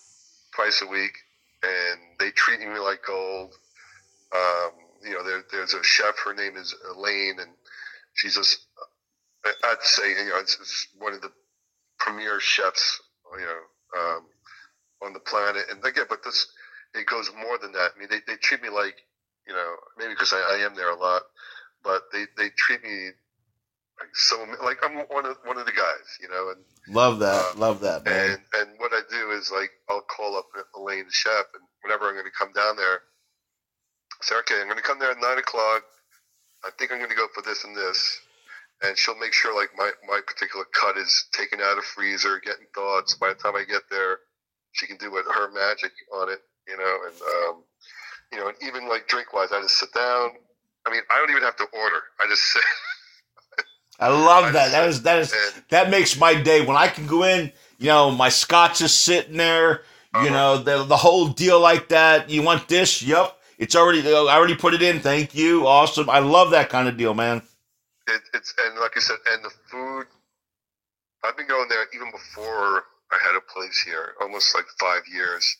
Speaker 2: twice a week, and they treat me like gold. Um, you know, there, there's a chef. Her name is Elaine, and she's just I'd say you know it's, one of the premier chefs you know um, on the planet. And again, but this it goes more than that. I mean, they, they treat me like you know maybe because I, I am there a lot but they, they treat me so like I'm one of one of the guys, you know, and
Speaker 1: Love that. Love that, man.
Speaker 2: and and what I do is like I'll call up Elaine chef, and whenever I'm going to come down there, say okay, I'm going to come there at nine o'clock. I think I'm going to go for this and this, and she'll make sure like my my particular cut is taken out of freezer, getting thoughts. By the time I get there, she can do it her magic on it, you know, and um, you know, and even like drink wise, I just sit down. I mean, I don't even have to order. I just [laughs] sit.
Speaker 1: I love that. That is that is that makes my day when I can go in. You know, my scotch is sitting there. You
Speaker 2: Uh-huh.
Speaker 1: know, the the whole deal like that. You want this? Yep. It's already. I already put it in. Thank you. Awesome. I love that kind of deal, man.
Speaker 2: it, it's and like I said, and the food. I've been going there even before I had a place here, almost like five years,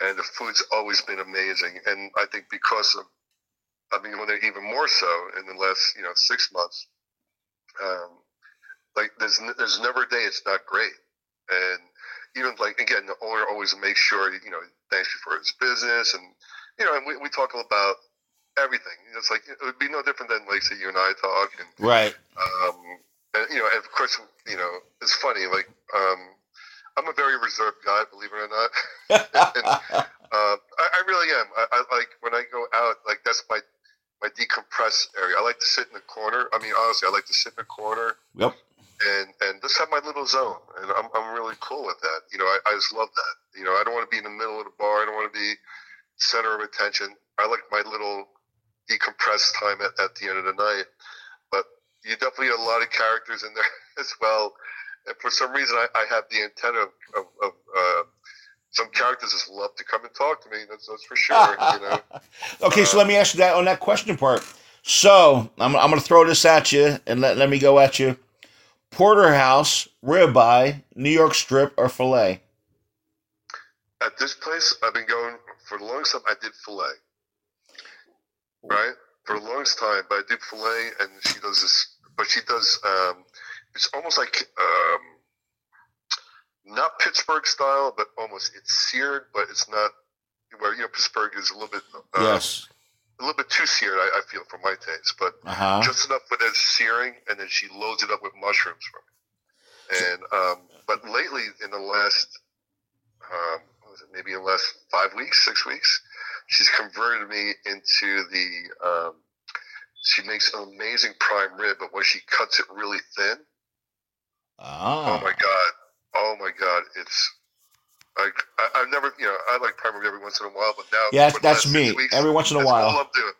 Speaker 2: and the food's always been amazing. And I think because of, I've been going there even more so in the last you know six months. Um, like there's n- there's never a day it's not great, and even like again the owner always makes sure you know thanks you for his business and you know and we, we talk about everything. It's like it would be no different than like say you and I talk and
Speaker 1: Right.
Speaker 2: um, and you know, and of course, you know, it's funny. Like, um, I'm a very reserved guy, believe it or not. [laughs] uh, I, I really am. I, I like when I go out. Like, that's my my decompress area. I like to sit in the corner. I mean, honestly, I like to sit in the corner
Speaker 1: yep.
Speaker 2: and and just have my little zone. And I'm I'm really cool with that. You know, I, I just love that. You know, I don't want to be in the middle of the bar. I don't want to be center of attention. I like my little decompressed time at, at the end of the night. But you definitely have a lot of characters in there [laughs] as well. And for some reason, I, I have the antenna of, of, of uh, some characters just love to come and talk to me. That's, that's for sure. you [laughs] know,
Speaker 1: Okay, so let me ask you that on that question part. So I'm, I'm going to throw this at you and let, let me go at you. Porterhouse, ribeye, New York strip, or filet?
Speaker 2: at this place, I've been going for the longest time. I did fillet, right? For the longest time, but I did fillet, and she does this. But she does. Um, it's almost like um, not Pittsburgh style, but almost it's seared, but it's not. Where you know Pittsburgh is a little bit. Uh,
Speaker 1: yes.
Speaker 2: A little bit too seared, I, I feel, for my taste, but
Speaker 1: Uh huh.
Speaker 2: just enough for that searing, and then she loads it up with mushrooms for me. And um, but lately, in the last, um, it, maybe in the last five weeks, six weeks, she's converted me into the. Um, she makes an amazing prime rib, but when she cuts it really thin, oh
Speaker 1: Ah.
Speaker 2: my god, oh my god, it's. Like I, I've never, you know, I like prime rib every once in a while, but now
Speaker 1: Yeah, that's me.
Speaker 2: weeks,
Speaker 1: Every once in a while.
Speaker 2: I love doing.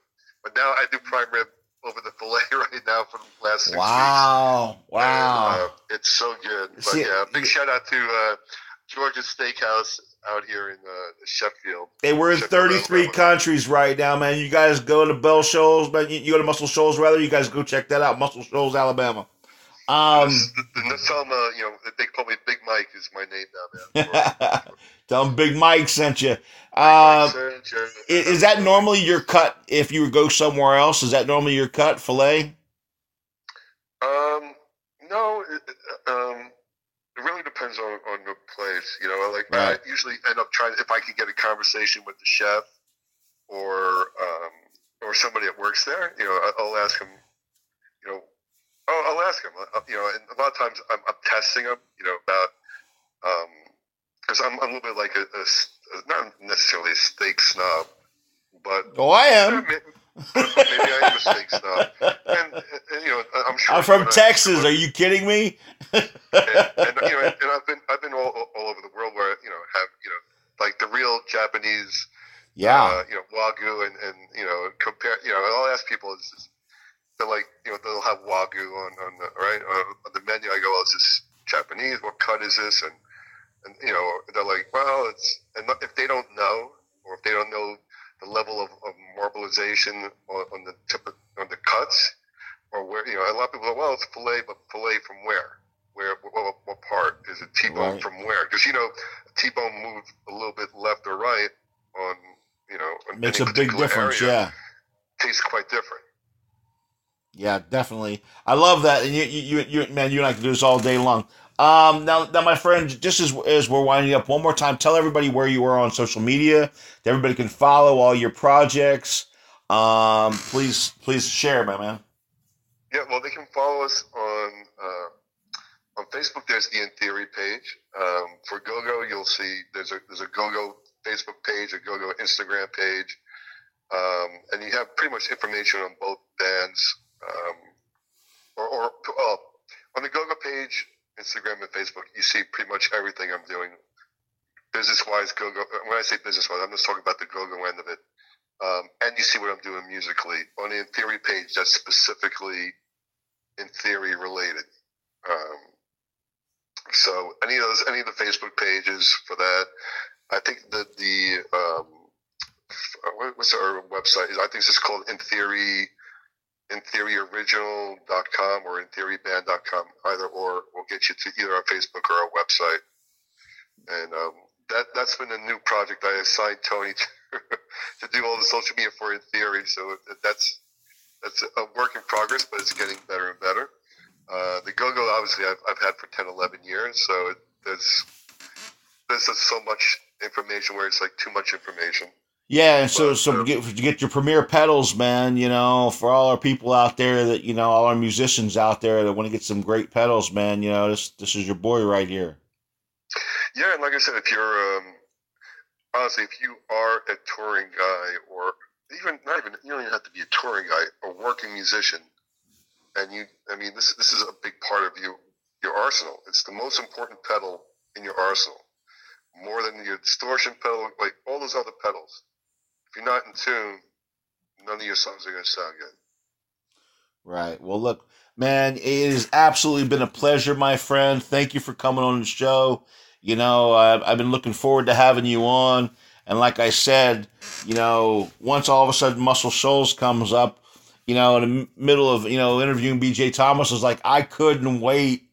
Speaker 2: But now I do prime rib over the fillet [laughs] right now for the last six weeks.
Speaker 1: Wow. Wow.
Speaker 2: And, uh, it's so good. But
Speaker 1: See,
Speaker 2: yeah, big
Speaker 1: yeah.
Speaker 2: shout out to uh, George's Steakhouse out here in uh, Sheffield.
Speaker 1: Hey, we're in
Speaker 2: Check
Speaker 1: 33
Speaker 2: Alabama.
Speaker 1: countries right now, man. You guys go to Bell Shoals, man. You, you go to Muscle Shoals, rather. You guys go check that out, Muscle Shoals, Alabama. Um,
Speaker 2: tell them, uh, you know, they call me Big Mike is my name now, man. [laughs]
Speaker 1: tell them Big Mike sent you. Uh,
Speaker 2: Mike
Speaker 1: is that normally your cut if you go somewhere else? Is that normally your cut, filet?
Speaker 2: Um, no, it, it, um, it really depends on, on the place. You know, like
Speaker 1: Right.
Speaker 2: I usually end up trying if I could get a conversation with the chef or um, or somebody that works there. You know, I- I'll ask him. Know, I'll, I'll ask him. uh, You know, and a lot of times I'm, I'm testing him. You know, about because I'm, I'm a little bit like a, a not necessarily a steak snob, but
Speaker 1: Oh, I am.
Speaker 2: maybe, maybe I am a steak snob. And, and you know, I'm sure
Speaker 1: I'm from
Speaker 2: I-
Speaker 1: Texas. Are you kidding me?
Speaker 2: and, and you know, [laughs] and, I've been I've been all, all over the world where you know have you know like the real Japanese
Speaker 1: Yeah.
Speaker 2: uh, you know wagyu and, and you know compare you know I'll ask people is they're like you know they'll have wagyu on on the right uh, on the menu I go well is this Japanese what cut is this and and you know they're like well it's and if they don't know or if they don't know the level of, of marbleization on, on the tip of, on the cuts or where you know a lot of people go well it's fillet but fillet from where where what, what part is it T-bone
Speaker 1: Right.
Speaker 2: from where because you know T-bone moves a little bit left or right on you know on
Speaker 1: Makes a big difference.
Speaker 2: area,
Speaker 1: Yeah. Yeah, definitely. I love that. And you, you, you, man, you and I can do this all day long. Um, now, now, my friend, just as, as we're winding up, one more time, tell everybody where you are on social media. Everybody can follow all your projects. Um, please, please share, my man.
Speaker 2: Yeah, well, they can follow us on uh, on Facebook. There's the In Theory page. Um, for GoGo, you'll see there's a there's a GoGo Facebook page, a GoGo Instagram page, um, and you have pretty much information on both bands. Um, or or uh, on the GoGo page, Instagram and Facebook, you see pretty much everything I'm doing. Business wise, GoGo. When I say business wise, I'm just talking about the GoGo end of it. Um, and you see what I'm doing musically on the In Theory page. That's specifically in theory related. Um, so any of those, any of the Facebook pages for that, I think that the um, what's our website? I think it's just called In Theory, InTheoryOriginal.com or InTheoryBand.com. Either or will get you to either our Facebook or our website. And um, that that's been a new project I assigned Tony [laughs] to, to do all the social media for In Theory. So that's that's a work in progress, but it's getting better and better. Uh, the go-go, obviously, I've, I've had for 10, 11 years, so it, there's there's just so much information where it's like too much information.
Speaker 1: Yeah, and so so
Speaker 2: uh,
Speaker 1: get get your premier pedals, man. You know, for all our people out there that you know, all our musicians out there that want to get some great pedals, man. You know, this this is your boy right here.
Speaker 2: Yeah, and like I said, if you're um, honestly, if you are a touring guy, or even not even you don't even have to be a touring guy, a working musician, and you, I mean, this this is a big part of you, your arsenal. It's the most important pedal in your arsenal, more than your distortion pedal, like all those other pedals. You're not in tune, none of your songs are going to sound good.
Speaker 1: Right. Well, look, man, it has absolutely been a pleasure, my friend. Thank you for coming on the show. You know, I've, I've been looking forward to having you on. And like I said, you know, once all of a sudden Muscle Shoals comes up, you know, in the middle of, you know, interviewing BJ Thomas, was like, I couldn't wait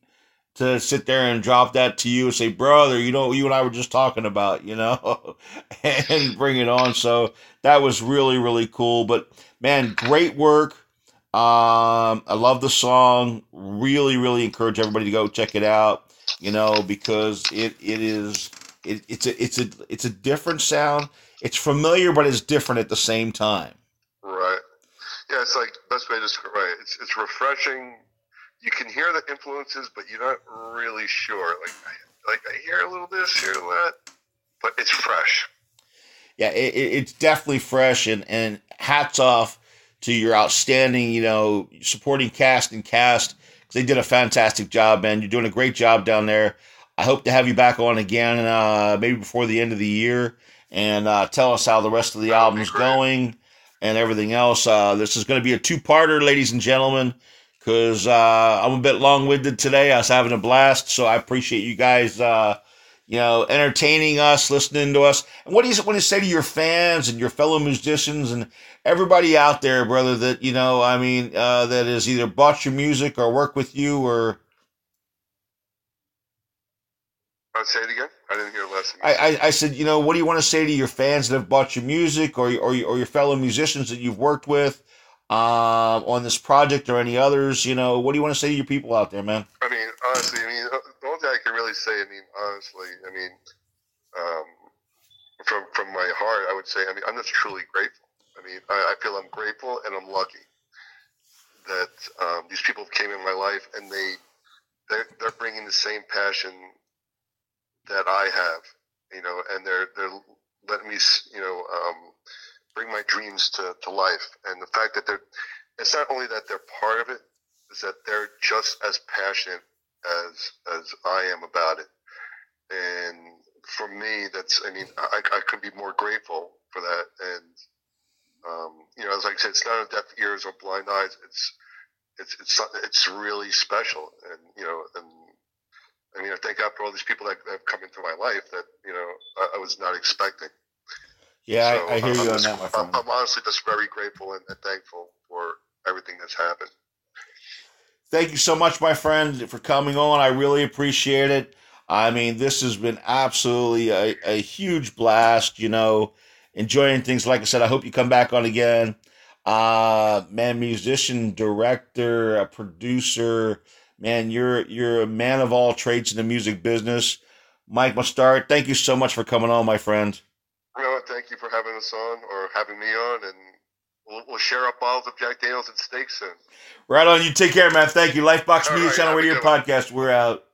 Speaker 1: to sit there and drop that to you and say, brother, you know, you and I were just talking about, you know, [laughs] and bring it on. So that was really, really cool. But man, great work. Um, I love the song. Really, really encourage everybody to go check it out. You know, because it it is it, it's a it's a it's a different sound. It's familiar, but it's different at the same time.
Speaker 2: Right. Yeah, it's like best way to describe. it. It's it's refreshing. You can hear the influences, but you're not really sure. Like I, like I hear a little this, hear that, but it's fresh.
Speaker 1: Yeah, it, it, it's definitely fresh, and and hats off to your outstanding, you know, supporting cast and cast 'cause they did a fantastic job, man. You're doing a great job down there. I hope to have you back on again, uh, maybe before the end of the year, and uh, tell us how the rest of the album's going and everything else. Uh, this is going to be a two-parter, ladies and gentlemen, because uh, I'm a bit long-winded today. I was having a blast, so I appreciate you guys, uh, you know, entertaining us, listening to us. And what do you want to say to your fans and your fellow musicians and everybody out there, brother? That you know, I mean, uh, that has either bought your music or worked with you or.
Speaker 2: I'd say it again. I didn't hear last.
Speaker 1: I, I, I said, you know, what do you want to say to your fans that have bought your music or or, or your fellow musicians that you've worked with? Um, on this project or any others, you know, what do you want to say to your people out there, man?
Speaker 2: I mean, honestly, I mean, the only thing I can really say, I mean, honestly, I mean, um, from from my heart, I would say, I mean, I'm just truly grateful. I mean, I, I feel I'm grateful and I'm lucky that um, these people came in my life and they they're, they're bringing the same passion that I have, you know, and they're they're letting me, you know, um, bring my dreams to, to life. And the fact that they're, it's not only that they're part of it, is that they're just as passionate as as I am about it. And for me, that's I mean I, I could be more grateful for that. And um, you know, as I said, it's not a deaf ears or blind eyes. It's it's it's it's really special. And you know, and I mean, I thank God for all these people that have come into my life that you know I, I was not expecting.
Speaker 1: Yeah, so I, I, hear I'm you just, on that, my friend.
Speaker 2: I'm, I'm honestly just very grateful and, and thankful for everything that's happened.
Speaker 1: Thank you so much, my friend, for coming on. I really appreciate it. I mean, this has been absolutely a, a huge blast, you know, enjoying things. Like I said, I hope you come back on again. Uh, man, musician, director, a producer, man, you're you're a man of all trades in the music business. Mike Mostert, thank you so much for coming on, my friend.
Speaker 2: No, thank you for having us on or having me on, and we'll, we'll share up bottles of Jack Daniels and steaks soon.
Speaker 1: Right on. You take care, man. Thank you. Lifebox All Media right, Channel Radio Podcast. We're out.